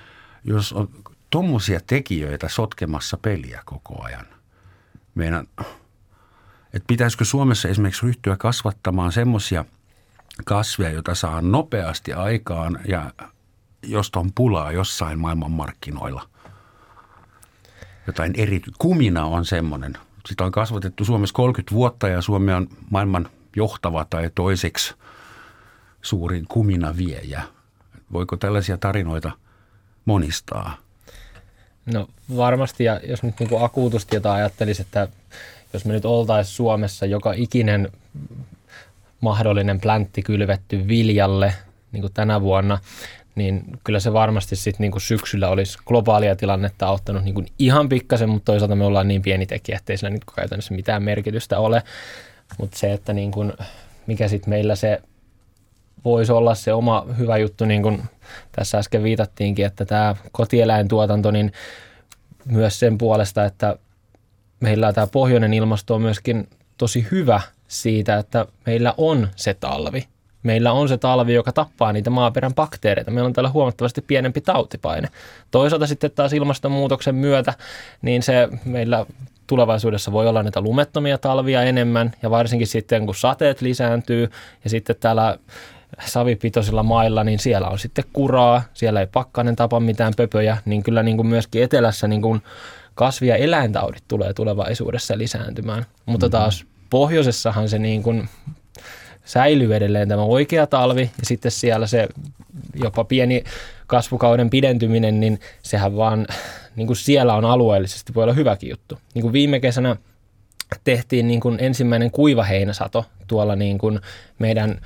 jos on tuommoisia tekijöitä sotkemassa peliä koko ajan. Meidän, että pitäisikö Suomessa esimerkiksi ryhtyä kasvattamaan semmoisia kasveja, joita saa nopeasti aikaan ja josta on pulaa jossain maailmanmarkkinoilla. Jotain eri, kumina on semmoinen. Sitä on kasvatettu Suomessa 30 vuotta ja Suomi on maailman johtava tai toiseksi suurin kumina viejä. Voiko tällaisia tarinoita monistaa? No varmasti, ja jos nyt niin kuin akuutusti jotain ajattelisi, että jos me nyt oltaisiin Suomessa joka ikinen mahdollinen pläntti kylvetty viljalle niin kuin tänä vuonna, niin kyllä se varmasti sitten niin syksyllä olisi globaalia tilannetta auttanut niin kuin ihan pikkasen, mutta toisaalta me ollaan niin pieni tekijä, ettei sillä nyt käytännössä mitään merkitystä ole. Mutta se, että niin kuin, mikä sitten meillä se voisi olla se oma hyvä juttu, niin kuin tässä äsken viitattiinkin, että tämä kotieläintuotanto, niin myös sen puolesta, että meillä tämä pohjoinen ilmasto on myöskin tosi hyvä siitä, että meillä on se talvi. Meillä on se talvi, joka tappaa niitä maaperän bakteereita. Meillä on täällä huomattavasti pienempi tautipaine. Toisaalta sitten taas ilmastonmuutoksen myötä, niin se meillä tulevaisuudessa voi olla näitä lumettomia talvia enemmän ja varsinkin sitten kun sateet lisääntyy ja sitten täällä savipitoisilla mailla, niin siellä on sitten kuraa, siellä ei pakkanen tapa mitään pöpöjä, niin kyllä niin kuin myöskin etelässä niin kuin kasvi- ja eläintaudit tulee tulevaisuudessa lisääntymään. Mutta mm-hmm. taas pohjoisessahan se niin kuin säilyy edelleen tämä oikea talvi ja sitten siellä se jopa pieni kasvukauden pidentyminen, niin sehän vaan niin kuin siellä on alueellisesti voi olla hyväkin juttu. Niin kuin viime kesänä tehtiin niin kuin ensimmäinen kuiva heinäsato tuolla niin kuin meidän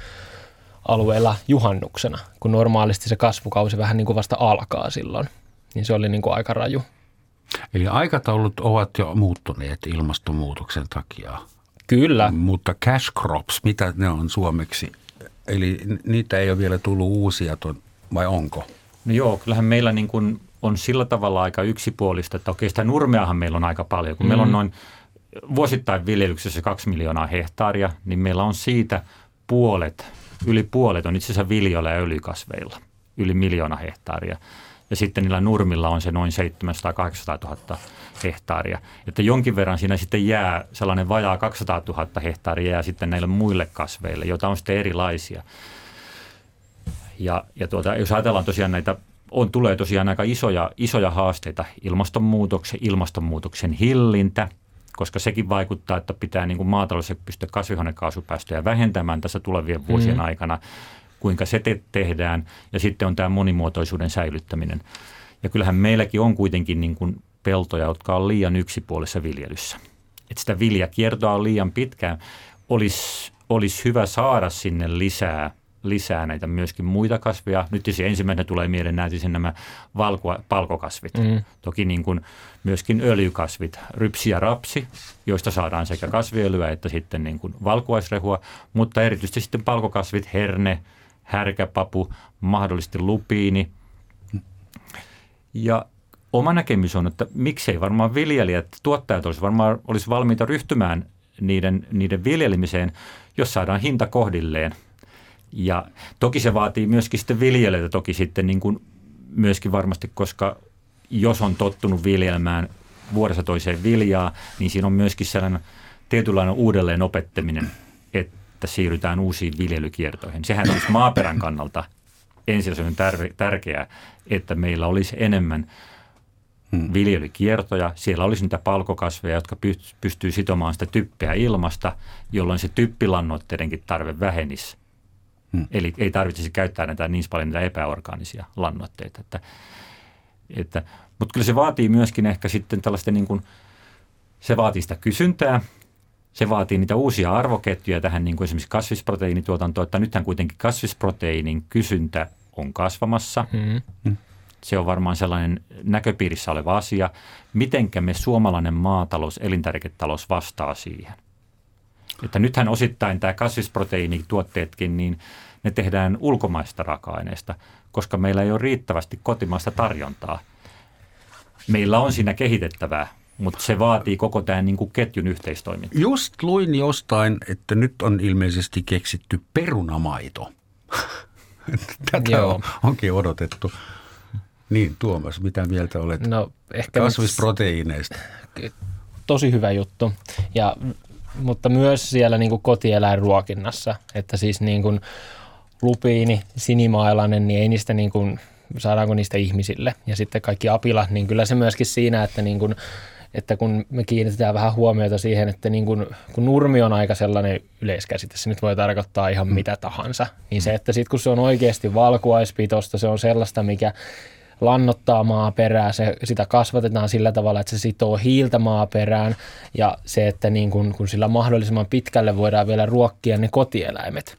alueella juhannuksena, kun normaalisti se kasvukausi vähän niin kuin vasta alkaa silloin. Niin se oli niin kuin aika raju. Eli aikataulut ovat jo muuttuneet ilmastonmuutoksen takia. Kyllä. Mutta cash crops, mitä ne on suomeksi? Eli niitä ei ole vielä tullut uusia, vai onko? No joo, kyllähän meillä niin kuin on sillä tavalla aika yksipuolista, että okei sitä nurmeahan meillä on aika paljon. Kun mm. meillä on noin vuosittain viljelyksessä kaksi miljoonaa hehtaaria, niin meillä on siitä puolet yli puolet on itse asiassa viljoilla ja öljykasveilla, yli miljoona hehtaaria. Ja sitten niillä nurmilla on se noin 700-800 000 hehtaaria. Että jonkin verran siinä sitten jää sellainen vajaa 200 000 hehtaaria jää sitten näille muille kasveille, joita on sitten erilaisia. Ja, ja tuota, jos ajatellaan tosiaan näitä, on, tulee tosiaan aika isoja, isoja haasteita, ilmastonmuutoksen, ilmastonmuutoksen hillintä – koska sekin vaikuttaa, että pitää niin kuin maatalous pystyä kasvihuonekaasupäästöjä vähentämään tässä tulevien vuosien mm. aikana, kuinka se te- tehdään, ja sitten on tämä monimuotoisuuden säilyttäminen. Ja kyllähän meilläkin on kuitenkin niin kuin peltoja, jotka on liian yksipuolisessa viljelyssä. Että sitä viljakiertoa on liian pitkään. Olisi, olisi hyvä saada sinne lisää lisää näitä myöskin muita kasveja. Nyt se ensimmäisenä tulee mieleen näytin nämä valko, palkokasvit. Mm. Toki niin kuin myöskin öljykasvit, rypsi ja rapsi, joista saadaan sekä kasviöljyä että sitten niin kuin valkuaisrehua, mutta erityisesti sitten palkokasvit, herne, härkäpapu, mahdollisesti lupiini. Ja oma näkemys on, että miksei varmaan viljelijät, tuottajat olisi varmaan olisi valmiita ryhtymään niiden, niiden viljelemiseen, jos saadaan hinta kohdilleen – ja toki se vaatii myöskin sitten viljelijöitä toki sitten niin kuin myöskin varmasti, koska jos on tottunut viljelmään vuodessa toiseen viljaa, niin siinä on myöskin sellainen tietynlainen uudelleen opettaminen, että siirrytään uusiin viljelykiertoihin. Sehän olisi maaperän kannalta ensisijaisen tärkeää, että meillä olisi enemmän hmm. viljelykiertoja. Siellä olisi niitä palkokasveja, jotka pystyy sitomaan sitä typpeä ilmasta, jolloin se typpilannoitteidenkin tarve vähenisi. Hmm. Eli ei tarvitsisi käyttää näitä niin paljon näitä epäorgaanisia lannoitteita. Että, että, mutta kyllä se vaatii myöskin ehkä sitten tällaista niin kuin, se vaatii sitä kysyntää, se vaatii niitä uusia arvoketjuja tähän niin kuin esimerkiksi kasvisproteiinituotantoon, että nythän kuitenkin kasvisproteiinin kysyntä on kasvamassa. Hmm. Hmm. Se on varmaan sellainen näköpiirissä oleva asia. Mitenkä me suomalainen maatalous, elintarviketalous vastaa siihen? Että nythän osittain tämä kasvisproteiinituotteetkin, niin ne tehdään ulkomaista raaka-aineista, koska meillä ei ole riittävästi kotimaista tarjontaa. Meillä on siinä kehitettävää, mutta se vaatii koko tämän niin kuin ketjun yhteistoimintaa. Just luin jostain, että nyt on ilmeisesti keksitty perunamaito. Tätä Joo. on, onkin odotettu. Niin, Tuomas, mitä mieltä olet No ehkä kasvisproteiineista? tosi hyvä juttu. Ja, mutta myös siellä niin kuin kotieläinruokinnassa, että siis niin kuin lupiini, sinimailainen, niin ei niistä niin kuin, saadaanko niistä ihmisille. Ja sitten kaikki apilat, niin kyllä se myöskin siinä, että niin kuin, että kun me kiinnitetään vähän huomiota siihen, että niin kun, kun nurmi on aika sellainen yleiskäsite, se nyt voi tarkoittaa ihan mm. mitä tahansa, niin se, että sitten kun se on oikeasti valkuaispitoista, se on sellaista, mikä lannottaa maaperää, se, sitä kasvatetaan sillä tavalla, että se sitoo hiiltä maaperään ja se, että niin kun, kun sillä mahdollisimman pitkälle voidaan vielä ruokkia ne kotieläimet,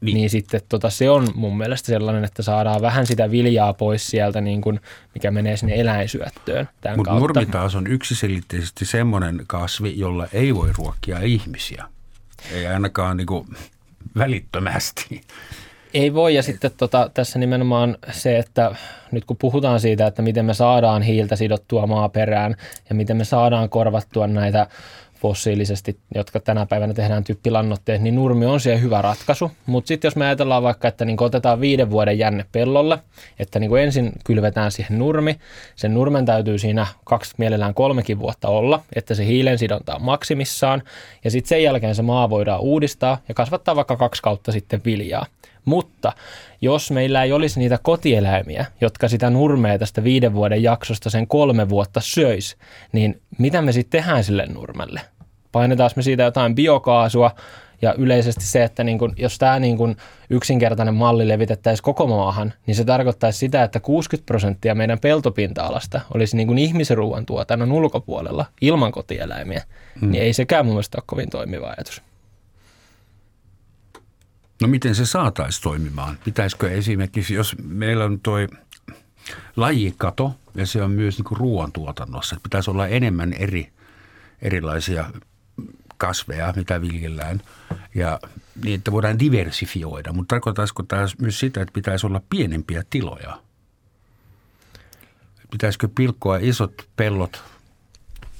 niin, niin sitten tota, se on mun mielestä sellainen, että saadaan vähän sitä viljaa pois sieltä, niin kun, mikä menee sinne eläinsyöttöön Mutta kautta. nurmi taas on yksiselitteisesti semmoinen kasvi, jolla ei voi ruokkia ihmisiä. Ei ainakaan niin kuin välittömästi. Ei voi, ja sitten tota, tässä nimenomaan se, että nyt kun puhutaan siitä, että miten me saadaan hiiltä sidottua maaperään ja miten me saadaan korvattua näitä fossiilisesti, jotka tänä päivänä tehdään typpilannoitteet, niin nurmi on siihen hyvä ratkaisu. Mutta sitten jos me ajatellaan vaikka, että niin otetaan viiden vuoden jänne pellolle, että niin ensin kylvetään siihen nurmi, sen nurmen täytyy siinä kaksi mielellään kolmekin vuotta olla, että se hiilen sidonta on maksimissaan, ja sitten sen jälkeen se maa voidaan uudistaa ja kasvattaa vaikka kaksi kautta sitten viljaa. Mutta jos meillä ei olisi niitä kotieläimiä, jotka sitä nurmea tästä viiden vuoden jaksosta sen kolme vuotta söis, niin mitä me sitten tehdään sille nurmelle? Painetaan me siitä jotain biokaasua ja yleisesti se, että niin kun, jos tämä niin kun yksinkertainen malli levitettäisiin koko maahan, niin se tarkoittaisi sitä, että 60 prosenttia meidän peltopinta-alasta olisi niin kun ihmisen ruoantuotannon ulkopuolella ilman kotieläimiä. Hmm. Niin ei sekään mun mielestä ole kovin toimiva ajatus. No miten se saataisiin toimimaan? Pitäisikö esimerkiksi, jos meillä on toi lajikato ja se on myös niin ruoantuotannossa, että pitäisi olla enemmän eri, erilaisia kasveja, mitä viljellään, ja niin, että voidaan diversifioida. Mutta tarkoittaisiko tämä myös sitä, että pitäisi olla pienempiä tiloja? Pitäisikö pilkkoa isot pellot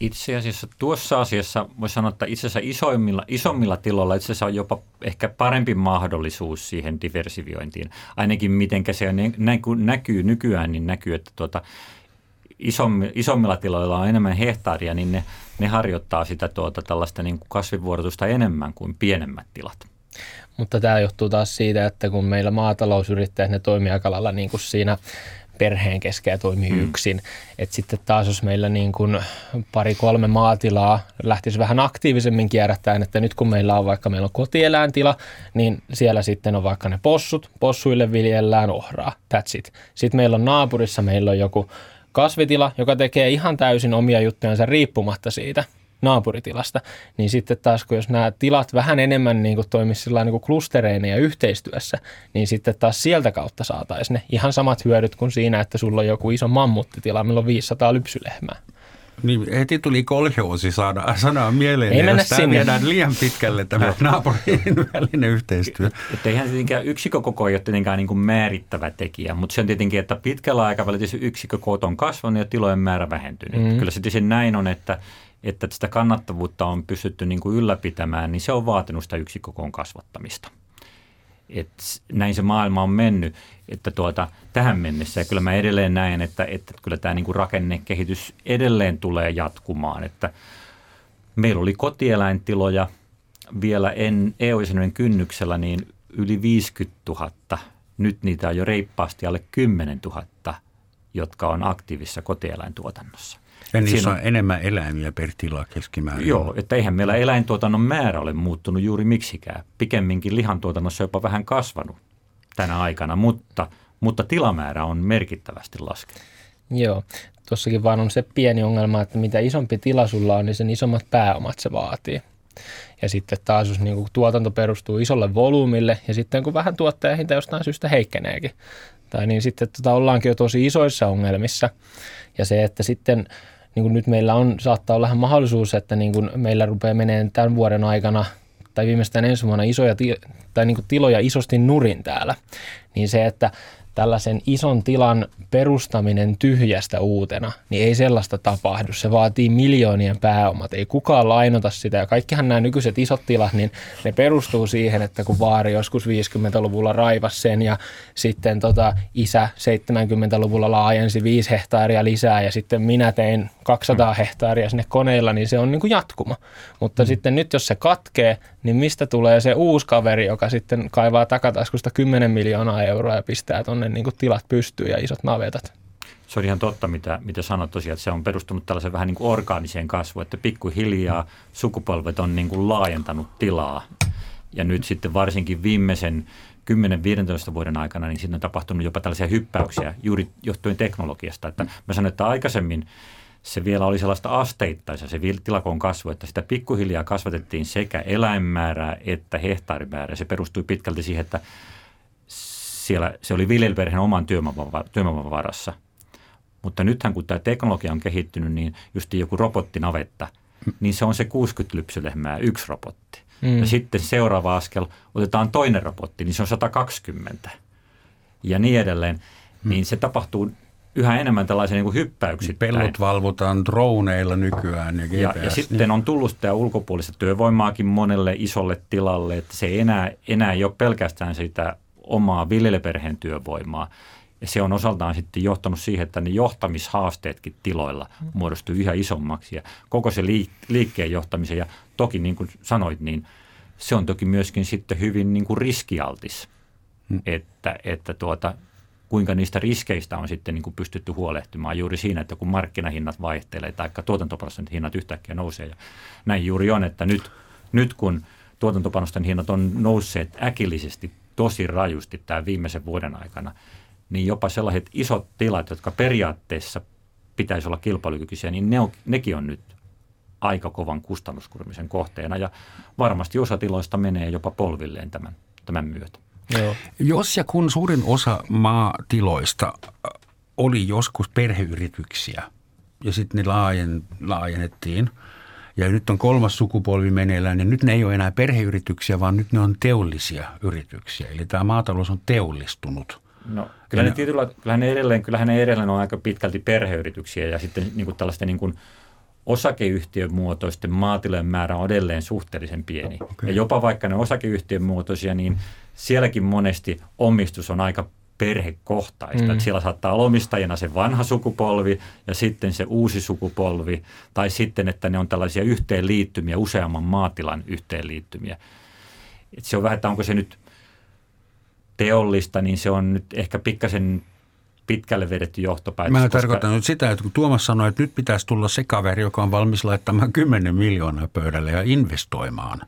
Itse asiassa tuossa asiassa voisi sanoa, että itse asiassa isoimmilla, isommilla tiloilla itse asiassa on jopa ehkä parempi mahdollisuus siihen diversiviointiin. Ainakin miten se näkyy, näkyy nykyään, niin näkyy, että tuota, isommilla tiloilla on enemmän hehtaaria, niin ne, ne harjoittaa sitä tuota, tällaista niin kuin kasvivuorotusta enemmän kuin pienemmät tilat. Mutta tämä johtuu taas siitä, että kun meillä maatalousyrittäjät, ne toimii aika lailla niin kuin siinä perheen keskeä toimii hmm. yksin. Et sitten taas jos meillä niin kuin pari-kolme maatilaa lähtisi vähän aktiivisemmin kierrättäen, että nyt kun meillä on vaikka meillä on kotieläintila, niin siellä sitten on vaikka ne possut, possuille viljellään ohraa, that's it. Sitten meillä on naapurissa, meillä on joku kasvitila, joka tekee ihan täysin omia juttujansa riippumatta siitä naapuritilasta, niin sitten taas kun jos nämä tilat vähän enemmän niin kuin toimisivat niin kuin klustereina ja yhteistyössä, niin sitten taas sieltä kautta saataisiin ne ihan samat hyödyt kuin siinä, että sulla on joku iso mammuttitila, millä on 500 lypsylehmää. Niin heti tuli kolhoosi saada, sanoa mieleen, Ei mennä jos tämä sinne. viedään liian pitkälle tämä naapurin välinen yhteistyö. Että eihän tietenkään yksikkökoko ei ole tietenkään niin kuin määrittävä tekijä, mutta se on tietenkin, että pitkällä aikavälillä yksikkökoot on kasvanut ja tilojen määrä vähentynyt. Mm. Kyllä se tietysti näin on, että, että sitä kannattavuutta on pystytty niin kuin ylläpitämään, niin se on vaatinut sitä yksikkökoon kasvattamista. Et näin se maailma on mennyt, että tuota, tähän mennessä. Ja kyllä mä edelleen näen, että, että kyllä tämä niin kuin rakennekehitys edelleen tulee jatkumaan. Että meillä oli kotieläintiloja vielä en EU-jäsenyyden kynnyksellä niin yli 50 000. Nyt niitä on jo reippaasti alle 10 000, jotka on aktiivisessa kotieläintuotannossa. Ja niissä Siinä on enemmän eläimiä per tila keskimäärin. Joo, että eihän meillä eläintuotannon määrä ole muuttunut juuri miksikään. Pikemminkin lihantuotannossa jopa vähän kasvanut tänä aikana, mutta, mutta tilamäärä on merkittävästi laskenut. Joo, tuossakin vaan on se pieni ongelma, että mitä isompi tila sulla on, niin sen isommat pääomat se vaatii. Ja sitten taas jos niin kuin tuotanto perustuu isolle volyymille ja sitten kun vähän tuottajahinta jostain syystä heikkeneekin, tai niin sitten tota, ollaankin jo tosi isoissa ongelmissa. Ja se, että sitten niin kuin nyt meillä on, saattaa olla mahdollisuus, että niin kuin meillä rupeaa menemään tämän vuoden aikana tai viimeistään ensi vuonna isoja tai niin kuin tiloja isosti nurin täällä, niin se, että tällaisen ison tilan perustaminen tyhjästä uutena, niin ei sellaista tapahdu. Se vaatii miljoonien pääomat. Ei kukaan lainota sitä. Ja kaikkihan nämä nykyiset isot tilat, niin ne perustuu siihen, että kun vaari joskus 50-luvulla raivas sen ja sitten tota isä 70-luvulla laajensi 5 hehtaaria lisää ja sitten minä tein 200 hehtaaria sinne koneilla, niin se on niin kuin jatkuma. Mutta mm. sitten nyt jos se katkee, niin mistä tulee se uusi kaveri, joka sitten kaivaa takataskusta 10 miljoonaa euroa ja pistää tuonne niin kuin tilat pystyyn ja isot navetat? Se on ihan totta, mitä, mitä sanot tosiaan, että se on perustunut tällaisen vähän niin kuin orgaaniseen kasvuun, että pikkuhiljaa sukupolvet on niin kuin laajentanut tilaa. Ja nyt sitten varsinkin viimeisen 10-15 vuoden aikana, niin siinä on tapahtunut jopa tällaisia hyppäyksiä juuri johtuen teknologiasta. Että mä sanoin, että aikaisemmin se vielä oli sellaista asteittaisa se tilakoon kasvu, että sitä pikkuhiljaa kasvatettiin sekä eläinmäärää että hehtaarimäärää. Se perustui pitkälti siihen, että siellä se oli viljelyperheen oman työvoiman varassa. Mutta nythän kun tämä teknologia on kehittynyt, niin just joku robottinavetta, niin se on se 60 lypsylehmää, yksi robotti. Mm. Ja sitten seuraava askel, otetaan toinen robotti, niin se on 120 ja niin edelleen. Mm. Niin se tapahtuu yhä enemmän tällaisia niin hyppäyksiä. Pellot valvotaan droneilla nykyään ja GPS. Ja, ja sitten niin. on tullut sitä ulkopuolista työvoimaakin monelle isolle tilalle, että se ei enää, enää ei ole pelkästään sitä omaa viljeleperheen työvoimaa. Ja se on osaltaan sitten johtanut siihen, että ne johtamishaasteetkin tiloilla muodostuu yhä isommaksi. Ja koko se liikkeen johtamisen, ja toki niin kuin sanoit, niin se on toki myöskin sitten hyvin niin kuin riskialtis, hmm. että, että tuota, kuinka niistä riskeistä on sitten niin kuin pystytty huolehtimaan juuri siinä, että kun markkinahinnat vaihtelee tai tuotantoprosentin hinnat yhtäkkiä nousee. Ja näin juuri on, että nyt, nyt kun tuotantopanosten hinnat on nousseet äkillisesti tosi rajusti tämän viimeisen vuoden aikana, niin jopa sellaiset isot tilat, jotka periaatteessa pitäisi olla kilpailukykyisiä, niin ne on, nekin on nyt aika kovan kustannuskurmisen kohteena ja varmasti osa tiloista menee jopa polvilleen tämän, tämän myötä. Joo. Jos ja kun suurin osa maatiloista oli joskus perheyrityksiä ja sitten ne laajen, laajennettiin – ja nyt on kolmas sukupolvi meneillään, niin nyt ne ei ole enää perheyrityksiä, vaan nyt ne on teollisia yrityksiä. Eli tämä maatalous on teollistunut. No, kyllä ne, ne tietyllä, kyllähän ne edelleen, kyllähän ne edelleen on aika pitkälti perheyrityksiä ja sitten niin kuin tällaisten niin kuin osakeyhtiön muotoisten maatilojen määrä on edelleen suhteellisen pieni. Okay. Ja jopa vaikka ne osakeyhtiön muotoisia, niin sielläkin monesti omistus on aika perhekohtaista. Mm. Että siellä saattaa olla omistajana se vanha sukupolvi ja sitten se uusi sukupolvi, tai sitten, että ne on tällaisia yhteenliittymiä, useamman maatilan yhteenliittymiä. Et se on vähän, että onko se nyt teollista, niin se on nyt ehkä pikkasen pitkälle vedetty johtopäätös. Mä koska... tarkoitan nyt sitä, että kun Tuomas sanoi, että nyt pitäisi tulla se kaveri, joka on valmis laittamaan 10 miljoonaa pöydälle ja investoimaan.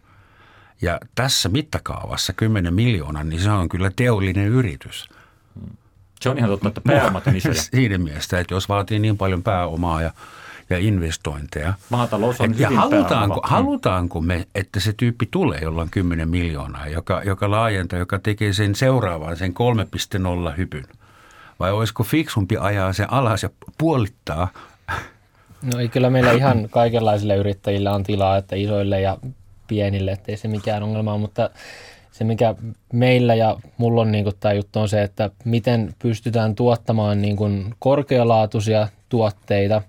Ja tässä mittakaavassa 10 miljoonaa, niin se on kyllä teollinen yritys. Se on ihan totta, että pääomat on isoja. Siinä mielessä, että jos vaatii niin paljon pääomaa ja, ja investointeja. Maatalous on ja halutaanko, halutaanko me, että se tyyppi tulee, jolla on 10 miljoonaa, joka, joka laajentaa, joka tekee sen seuraavaan, sen 3.0 hypyn? Vai olisiko fiksumpi ajaa sen alas ja puolittaa? No ei kyllä meillä ihan kaikenlaisille yrittäjille on tilaa, että isoille ja pienille, ettei se mikään ongelma ole, mutta se, mikä meillä ja mulla on niin tämä juttu on se, että miten pystytään tuottamaan niin kuin korkealaatuisia tuotteita,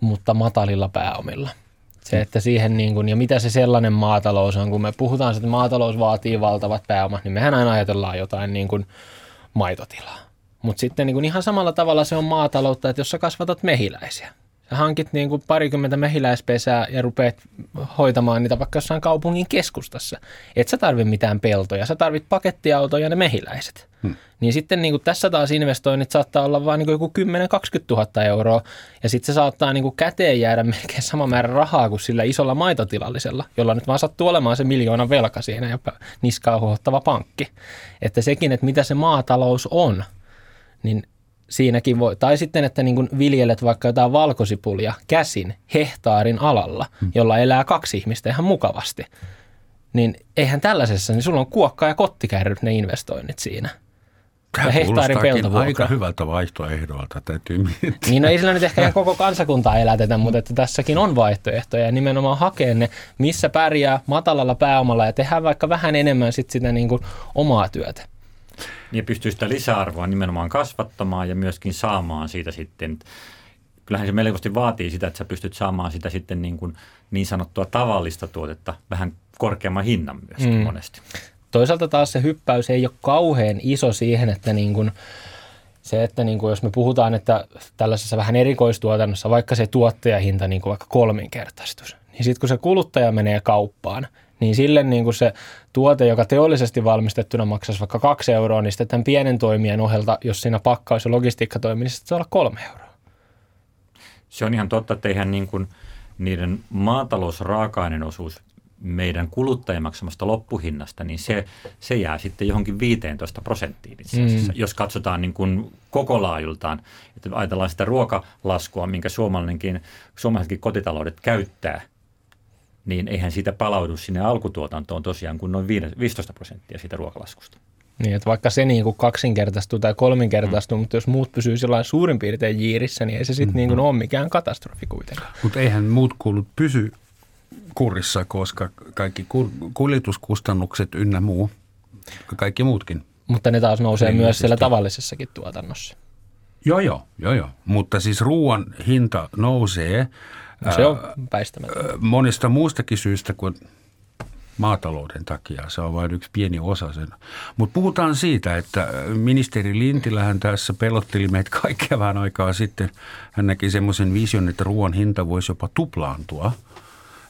mutta matalilla pääomilla. Se, että siihen niin kuin, ja mitä se sellainen maatalous on, kun me puhutaan, että maatalous vaatii valtavat pääomat, niin mehän aina ajatellaan jotain niin kuin maitotilaa. Mutta sitten niin kuin ihan samalla tavalla se on maataloutta, että jos sä kasvatat mehiläisiä, hankit niin kuin parikymmentä mehiläispesää ja rupeat hoitamaan niitä vaikka jossain kaupungin keskustassa. Et sä tarvi mitään peltoja, sä tarvit pakettiautoja ja ne mehiläiset. Hmm. Niin sitten niin kuin tässä taas investoinnit saattaa olla vain niin joku 10-20 000 euroa ja sitten se saattaa niin kuin käteen jäädä melkein sama määrä rahaa kuin sillä isolla maitotilallisella, jolla nyt vaan sattuu olemaan se miljoona velka siinä ja niskaa huohottava pankki. Että sekin, että mitä se maatalous on, niin siinäkin voi, tai sitten, että niin viljelet vaikka jotain valkosipulia käsin hehtaarin alalla, hmm. jolla elää kaksi ihmistä ihan mukavasti, niin eihän tällaisessa, niin sulla on kuokka ja kottikärryt ne investoinnit siinä. Tämä ja hehtaarin peltovuokra. aika hyvältä vaihtoehdolta, täytyy miettiä. Niin no ei sillä nyt ehkä ihan koko kansakuntaa elätetä, mutta että tässäkin on vaihtoehtoja ja nimenomaan hakea ne, missä pärjää matalalla pääomalla ja tehdään vaikka vähän enemmän sit sitä niin kuin omaa työtä. Niin pystyy sitä lisäarvoa nimenomaan kasvattamaan ja myöskin saamaan siitä sitten, kyllähän se melkoisesti vaatii sitä, että sä pystyt saamaan sitä sitten niin, kuin niin sanottua tavallista tuotetta vähän korkeamman hinnan myöskin mm. monesti. Toisaalta taas se hyppäys ei ole kauhean iso siihen, että niin kuin se, että niin kuin jos me puhutaan, että tällaisessa vähän erikoistuotannossa vaikka se tuottajahinta niin kuin vaikka kolminkertaistus, niin sitten kun se kuluttaja menee kauppaan, niin sille niin kuin se tuote, joka teollisesti valmistettuna maksaisi vaikka kaksi euroa, niin sitten tämän pienen toimijan ohjelta, jos siinä pakkaus- ja logistiikka toimii, niin sitten se olla kolme euroa. Se on ihan totta, että eihän niin kuin niiden maatalousraaka-aineen osuus meidän kuluttajien maksamasta loppuhinnasta, niin se, se jää sitten johonkin 15 prosenttiin itse asiassa, mm. jos katsotaan niin kuin koko laajultaan. Että ajatellaan sitä ruokalaskua, minkä suomalainenkin, suomalaisetkin kotitaloudet käyttää, niin eihän siitä palaudu sinne alkutuotantoon tosiaan kuin noin 15 prosenttia siitä ruokalaskusta. Niin, että vaikka se niin kuin kaksinkertaistuu tai kolminkertaistuu, mm. mutta jos muut pysyy sellainen suurin piirtein jiirissä, niin ei se sitten mm-hmm. niin kuin ole mikään katastrofi kuitenkaan. Mutta eihän muut kulut pysy kurissa, koska kaikki kuljetuskustannukset ynnä muu, kaikki muutkin. Mutta ne taas nousee Ei myös siellä tavallisessakin tuotannossa. Joo, joo, joo, joo. Mutta siis ruoan hinta nousee. Se on väistämättä. Monista muustakin syystä kuin maatalouden takia. Se on vain yksi pieni osa sen. Mutta puhutaan siitä, että ministeri Lintilähän tässä pelotteli meitä kaikkea vähän aikaa sitten. Hän näki semmoisen vision, että ruoan hinta voisi jopa tuplaantua –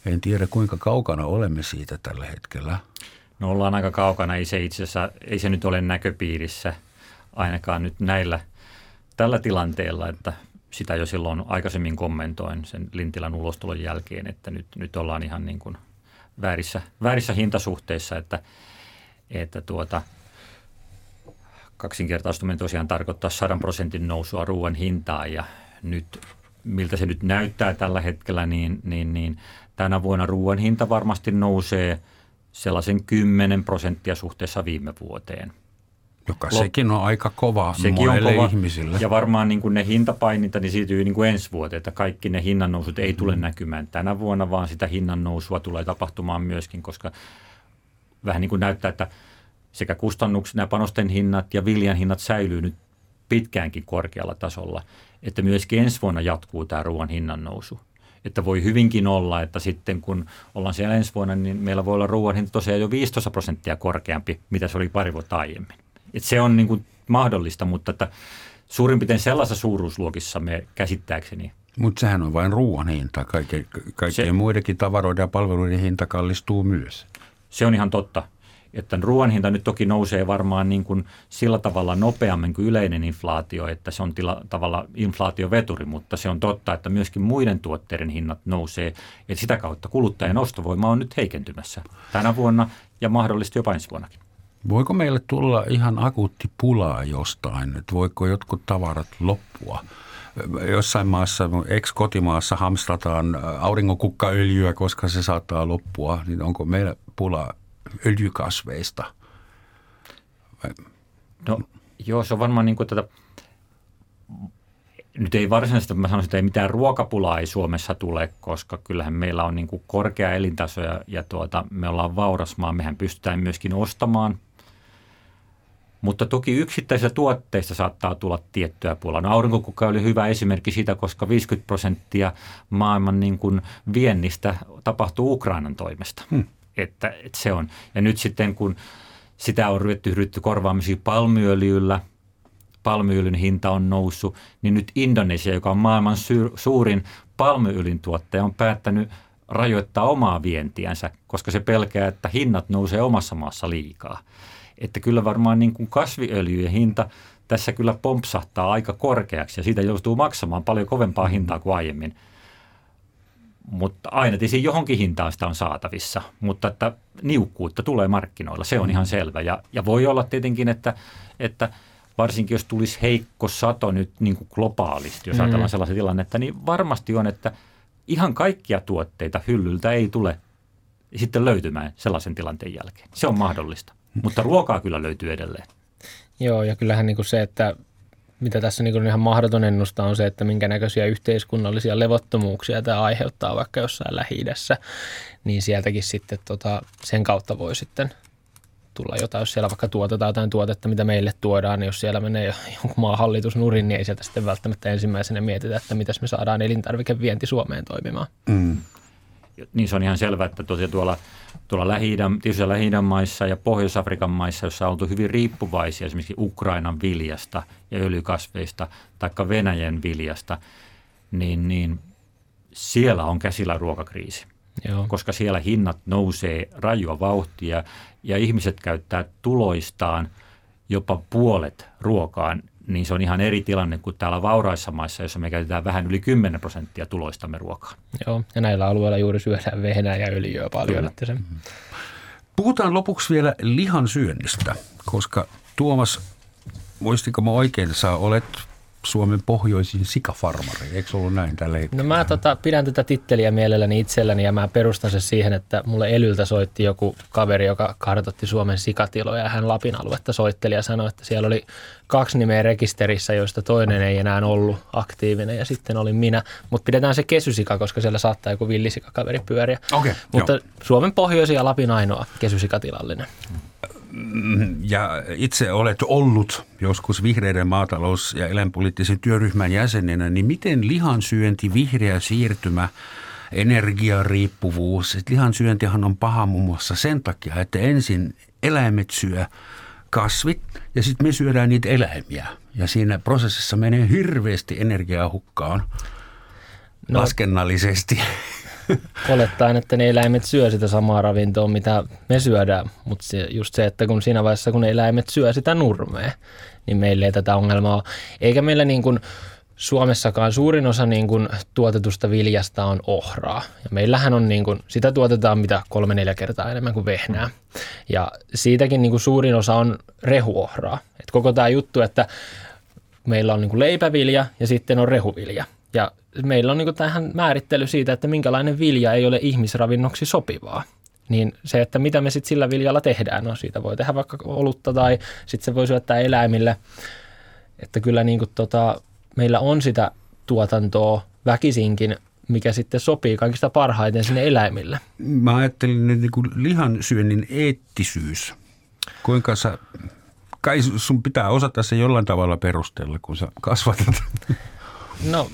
en tiedä, kuinka kaukana olemme siitä tällä hetkellä. No ollaan aika kaukana. Ei se itse asiassa, ei se nyt ole näköpiirissä ainakaan nyt näillä tällä tilanteella, että sitä jo silloin aikaisemmin kommentoin sen Lintilän ulostulon jälkeen, että nyt, nyt ollaan ihan niin kuin väärissä, väärissä hintasuhteissa, että, että tuota, kaksinkertaistuminen tosiaan tarkoittaa 100 prosentin nousua ruoan hintaan ja nyt miltä se nyt näyttää tällä hetkellä, niin, niin, niin tänä vuonna ruoan hinta varmasti nousee sellaisen 10 prosenttia suhteessa viime vuoteen. Joka Lop- sekin on aika kova sekin on kova. ihmisille. Ja varmaan niin kuin ne hintapaininta niin siirtyy niin kuin ensi vuoteen, että kaikki ne hinnannousut ei tule mm. näkymään tänä vuonna, vaan sitä hinnannousua tulee tapahtumaan myöskin, koska vähän niin kuin näyttää, että sekä kustannukset, nämä panosten hinnat ja viljan hinnat säilyy nyt pitkäänkin korkealla tasolla, että myöskin ensi vuonna jatkuu tämä ruoan hinnan nousu. Että voi hyvinkin olla, että sitten kun ollaan siellä ensi vuonna, niin meillä voi olla ruoan hinta tosiaan jo 15 prosenttia korkeampi, mitä se oli pari vuotta aiemmin. Että se on niin kuin mahdollista, mutta että suurin piirtein sellaisessa suuruusluokissa me käsittääkseni mutta sehän on vain ruoan hinta. Kaikkien, kaikkien se, muidenkin tavaroiden ja palveluiden hinta kallistuu myös. Se on ihan totta että ruoan hinta nyt toki nousee varmaan niin kuin sillä tavalla nopeammin kuin yleinen inflaatio, että se on tila, tavalla inflaatioveturi, mutta se on totta, että myöskin muiden tuotteiden hinnat nousee, että sitä kautta kuluttajan ostovoima on nyt heikentymässä tänä vuonna ja mahdollisesti jopa ensi vuonnakin. Voiko meille tulla ihan akuutti pulaa jostain, että voiko jotkut tavarat loppua? Jossain maassa, ex-kotimaassa hamstrataan auringonkukkaöljyä, koska se saattaa loppua, niin onko meillä pulaa öljykasveista? No joo, se on varmaan niin kuin tätä, nyt ei varsinaisesti, mä sanoisin, että ei mitään ruokapulaa ei Suomessa tule, koska kyllähän meillä on niin kuin korkea elintaso ja, ja tuota, me ollaan vauras maa, mehän pystytään myöskin ostamaan mutta toki yksittäisistä tuotteista saattaa tulla tiettyä pulaa. No aurinkokukka oli hyvä esimerkki siitä, koska 50 prosenttia maailman niin kuin viennistä tapahtuu Ukrainan toimesta. Hmm että, että se on. Ja nyt sitten kun sitä on ryhdytty, ryhdytty korvaamisiin palmiöljyllä, palmiöljyn hinta on noussut, niin nyt Indonesia, joka on maailman suurin palmiöljyn tuottaja, on päättänyt rajoittaa omaa vientiänsä, koska se pelkää, että hinnat nousee omassa maassa liikaa. Että kyllä varmaan niin kuin kasviöljyjen hinta tässä kyllä pompsahtaa aika korkeaksi ja siitä joutuu maksamaan paljon kovempaa hintaa kuin aiemmin – mutta aina tietysti johonkin hintaan sitä on saatavissa, mutta että niukkuutta tulee markkinoilla, se on ihan mm. selvä. Ja, ja voi olla tietenkin, että, että varsinkin jos tulisi heikko sato nyt niin kuin globaalisti, jos mm. ajatellaan sellaisen tilannetta, niin varmasti on, että ihan kaikkia tuotteita hyllyltä ei tule sitten löytymään sellaisen tilanteen jälkeen. Se on mahdollista, mutta ruokaa kyllä löytyy edelleen. Joo, ja kyllähän niin kuin se, että mitä tässä niin kuin ihan mahdoton ennustaa on se, että minkä näköisiä yhteiskunnallisia levottomuuksia tämä aiheuttaa vaikka jossain lähi niin sieltäkin sitten tota, sen kautta voi sitten tulla jotain, jos siellä vaikka tuotetaan jotain tuotetta, mitä meille tuodaan, niin jos siellä menee jonkun maan hallitus nurin, niin ei sieltä sitten välttämättä ensimmäisenä mietitä, että miten me saadaan elintarvikevienti Suomeen toimimaan. Mm. Niin se on ihan selvää, että tosiaan tuolla, tuolla Lähi-idän, lähi maissa ja Pohjois-Afrikan maissa, joissa on oltu hyvin riippuvaisia esimerkiksi Ukrainan viljasta ja öljykasveista, taikka Venäjän viljasta, niin, niin siellä on käsillä ruokakriisi. Joo. koska siellä hinnat nousee rajua vauhtia ja ihmiset käyttää tuloistaan jopa puolet ruokaan, niin se on ihan eri tilanne kuin täällä vauraissa maissa, jossa me käytetään vähän yli 10 prosenttia tuloistamme ruokaan. Joo, ja näillä alueilla juuri syödään vehnää ja öljyä paljon. Että se... Puhutaan lopuksi vielä lihan syönnistä, koska Tuomas, muistinko mä oikein, että sä olet Suomen pohjoisin sikafarmari. Eikö se ollut näin tällä hetkellä? No mä tota, pidän tätä titteliä mielelläni itselläni ja mä perustan se siihen, että mulle Elyltä soitti joku kaveri, joka kartoitti Suomen sikatiloja ja hän Lapin aluetta soitteli ja sanoi, että siellä oli kaksi nimeä rekisterissä, joista toinen ei enää ollut aktiivinen ja sitten olin minä. Mutta pidetään se kesysika, koska siellä saattaa joku villisikakaveri pyöriä. Okay, Mutta jo. Suomen pohjoisin ja Lapin ainoa kesysikatilallinen. Ja itse olet ollut joskus vihreiden maatalous- ja eläinpoliittisen työryhmän jäsenenä, niin miten lihansyönti, vihreä siirtymä, energiariippuvuus, että lihansyöntihan on paha muun muassa sen takia, että ensin eläimet syö kasvit ja sitten me syödään niitä eläimiä. Ja siinä prosessissa menee hirveästi energiaa hukkaan no, laskennallisesti. Olettaen, että ne eläimet syö sitä samaa ravintoa, mitä me syödään. Mutta se, just se, että kun siinä vaiheessa, kun eläimet syö sitä nurmea, niin meillä ei tätä ongelmaa ole. Eikä meillä niin kuin Suomessakaan suurin osa niin kuin tuotetusta viljasta on ohraa. Ja meillähän on niin kuin, sitä tuotetaan mitä kolme-neljä kertaa enemmän kuin vehnää. Ja siitäkin niin kuin suurin osa on rehuohraa. Et koko tämä juttu, että meillä on niin kuin leipävilja ja sitten on rehuvilja. Ja meillä on niin tähän määrittely siitä, että minkälainen vilja ei ole ihmisravinnoksi sopivaa. Niin se, että mitä me sitten sillä viljalla tehdään, no siitä voi tehdä vaikka olutta tai sitten se voi syöttää eläimille. Että kyllä niin kuin tota, meillä on sitä tuotantoa väkisinkin, mikä sitten sopii kaikista parhaiten sinne eläimille. Mä ajattelin nyt niin lihansyönnin eettisyys. Kuinka sä, kai sun pitää osata se jollain tavalla perustella, kun sä kasvatat. No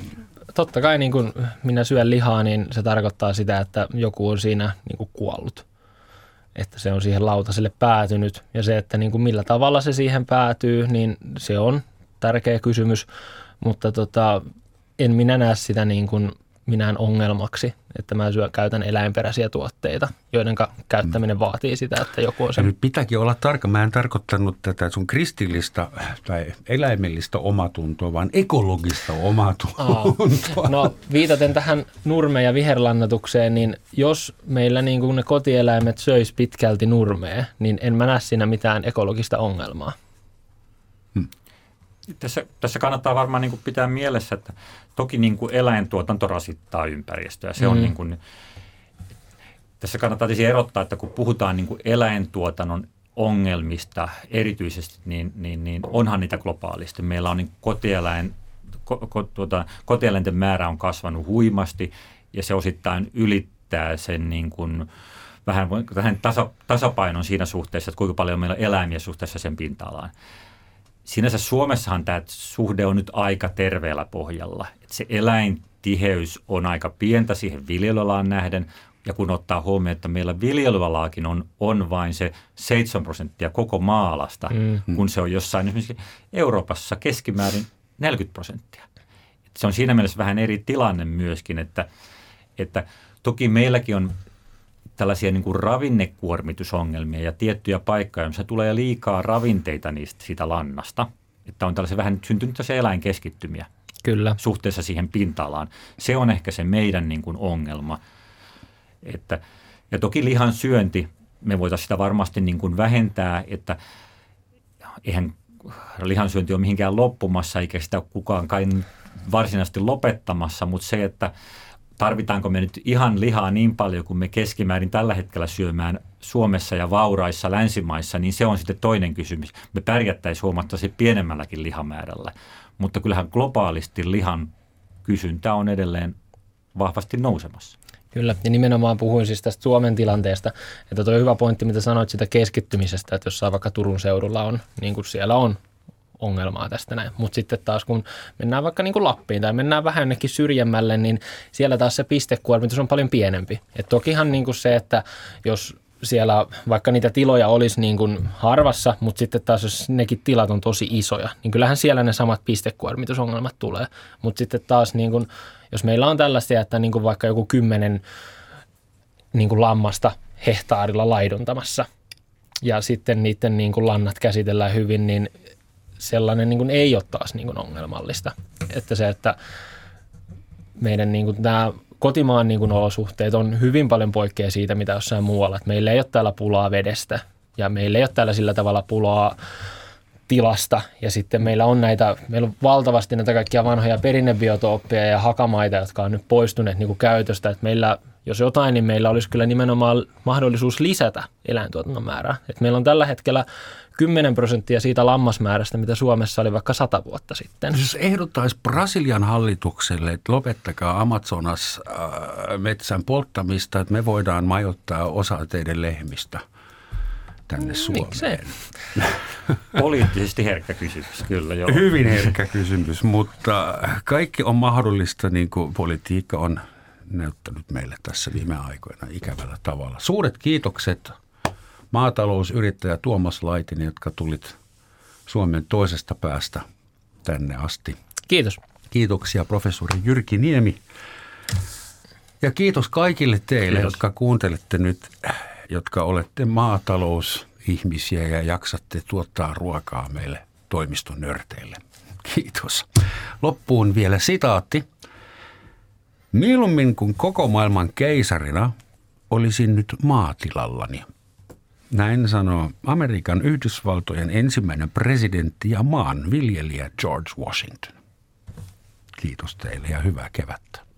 totta kai niin kun minä syön lihaa, niin se tarkoittaa sitä, että joku on siinä niin kuollut. Että se on siihen lautaselle päätynyt. Ja se, että niin kuin millä tavalla se siihen päätyy, niin se on tärkeä kysymys. Mutta tota, en minä näe sitä niin kuin minään ongelmaksi, että mä syö, käytän eläinperäisiä tuotteita, joiden käyttäminen mm. vaatii sitä, että joku on se. nyt pitääkin olla tarkka. Mä en tarkoittanut tätä sun kristillistä tai eläimellistä omatuntoa, vaan ekologista omatuntoa. No viitaten tähän nurme- ja viherlannatukseen, niin jos meillä niin kuin ne kotieläimet söis pitkälti nurmea, niin en mä näe siinä mitään ekologista ongelmaa. Tässä, tässä kannattaa varmaan niin kuin pitää mielessä, että toki niin kuin eläintuotanto rasittaa ympäristöä. Se mm. on niin kuin, tässä kannattaa tietysti erottaa, että kun puhutaan niin kuin eläintuotannon ongelmista erityisesti, niin, niin, niin onhan niitä globaalisti. Meillä on niin kotieläin, ko, ko, tuota, kotieläinten määrä on kasvanut huimasti ja se osittain ylittää sen niin kuin, vähän, vähän tasa, tasapainon siinä suhteessa, että kuinka paljon meillä on eläimiä suhteessa sen pinta-alaan sinänsä Suomessahan tämä suhde on nyt aika terveellä pohjalla. Että se eläintiheys on aika pientä siihen viljelyalaan nähden, ja kun ottaa huomioon, että meillä viljelyalaakin on, on vain se 7 prosenttia koko maalasta, mm-hmm. kun se on jossain esimerkiksi Euroopassa keskimäärin 40 prosenttia. Se on siinä mielessä vähän eri tilanne myöskin, että, että toki meilläkin on tällaisia niin kuin ravinnekuormitusongelmia ja tiettyjä paikkoja, missä tulee liikaa ravinteita niistä siitä lannasta. Että on tällaisia vähän syntynyt tässä eläinkeskittymiä Kyllä. suhteessa siihen pinta-alaan. Se on ehkä se meidän niin kuin ongelma. Että, ja toki lihan syönti, me voitaisiin sitä varmasti niin kuin vähentää, että eihän lihansyönti on mihinkään loppumassa, eikä sitä kukaan kai varsinaisesti lopettamassa, mutta se, että tarvitaanko me nyt ihan lihaa niin paljon kuin me keskimäärin tällä hetkellä syömään Suomessa ja vauraissa länsimaissa, niin se on sitten toinen kysymys. Me pärjättäisiin huomattavasti pienemmälläkin lihamäärällä, mutta kyllähän globaalisti lihan kysyntä on edelleen vahvasti nousemassa. Kyllä, ja nimenomaan puhuin siis tästä Suomen tilanteesta, että tuo hyvä pointti, mitä sanoit sitä keskittymisestä, että jossain vaikka Turun seudulla on, niin kuin siellä on ongelmaa tästä näin. Mutta sitten taas kun mennään vaikka niin kuin Lappiin tai mennään vähän jonnekin syrjemmälle, niin siellä taas se pistekuormitus on paljon pienempi. Et tokihan niin kuin se, että jos siellä vaikka niitä tiloja olisi niin kuin harvassa, mutta sitten taas jos nekin tilat on tosi isoja, niin kyllähän siellä ne samat pistekuormitusongelmat tulee. Mutta sitten taas niin kuin, jos meillä on tällaisia, että niin kuin vaikka joku kymmenen niin kuin lammasta hehtaarilla laiduntamassa ja sitten niiden niin kuin lannat käsitellään hyvin, niin sellainen niin kuin ei ole taas niin kuin ongelmallista. Että se, että meidän niin kuin nämä kotimaan niin kuin olosuhteet on hyvin paljon poikkea siitä, mitä jossain muualla. Että meillä ei ole täällä pulaa vedestä ja meillä ei ole täällä sillä tavalla pulaa tilasta ja sitten meillä on näitä, meillä on valtavasti näitä kaikkia vanhoja perinnebiotooppeja ja hakamaita, jotka on nyt poistuneet niin kuin käytöstä, että meillä jos jotain, niin meillä olisi kyllä nimenomaan mahdollisuus lisätä eläintuotannon määrää. Et meillä on tällä hetkellä 10 prosenttia siitä lammasmäärästä, mitä Suomessa oli vaikka sata vuotta sitten. Jos ehdottaisi Brasilian hallitukselle, että lopettakaa Amazonas äh, metsän polttamista, että me voidaan majoittaa osa teidän lehmistä tänne Suomeen. Miksei? Poliittisesti herkkä kysymys, kyllä. Joo. Hyvin herkkä kysymys, mutta kaikki on mahdollista, niin kuin politiikka on näyttänyt meille tässä viime aikoina ikävällä tavalla. Suuret kiitokset maatalousyrittäjä Tuomas Laitinen, jotka tulit Suomen toisesta päästä tänne asti. Kiitos. Kiitoksia professori Jyrki Niemi. Ja kiitos kaikille teille, kiitos. jotka kuuntelette nyt, jotka olette maatalousihmisiä ja jaksatte tuottaa ruokaa meille toimiston nörteille. Kiitos. Loppuun vielä sitaatti. Mieluummin kuin koko maailman keisarina olisin nyt maatilallani. Näin sanoo Amerikan Yhdysvaltojen ensimmäinen presidentti ja maanviljelijä George Washington. Kiitos teille ja hyvää kevättä.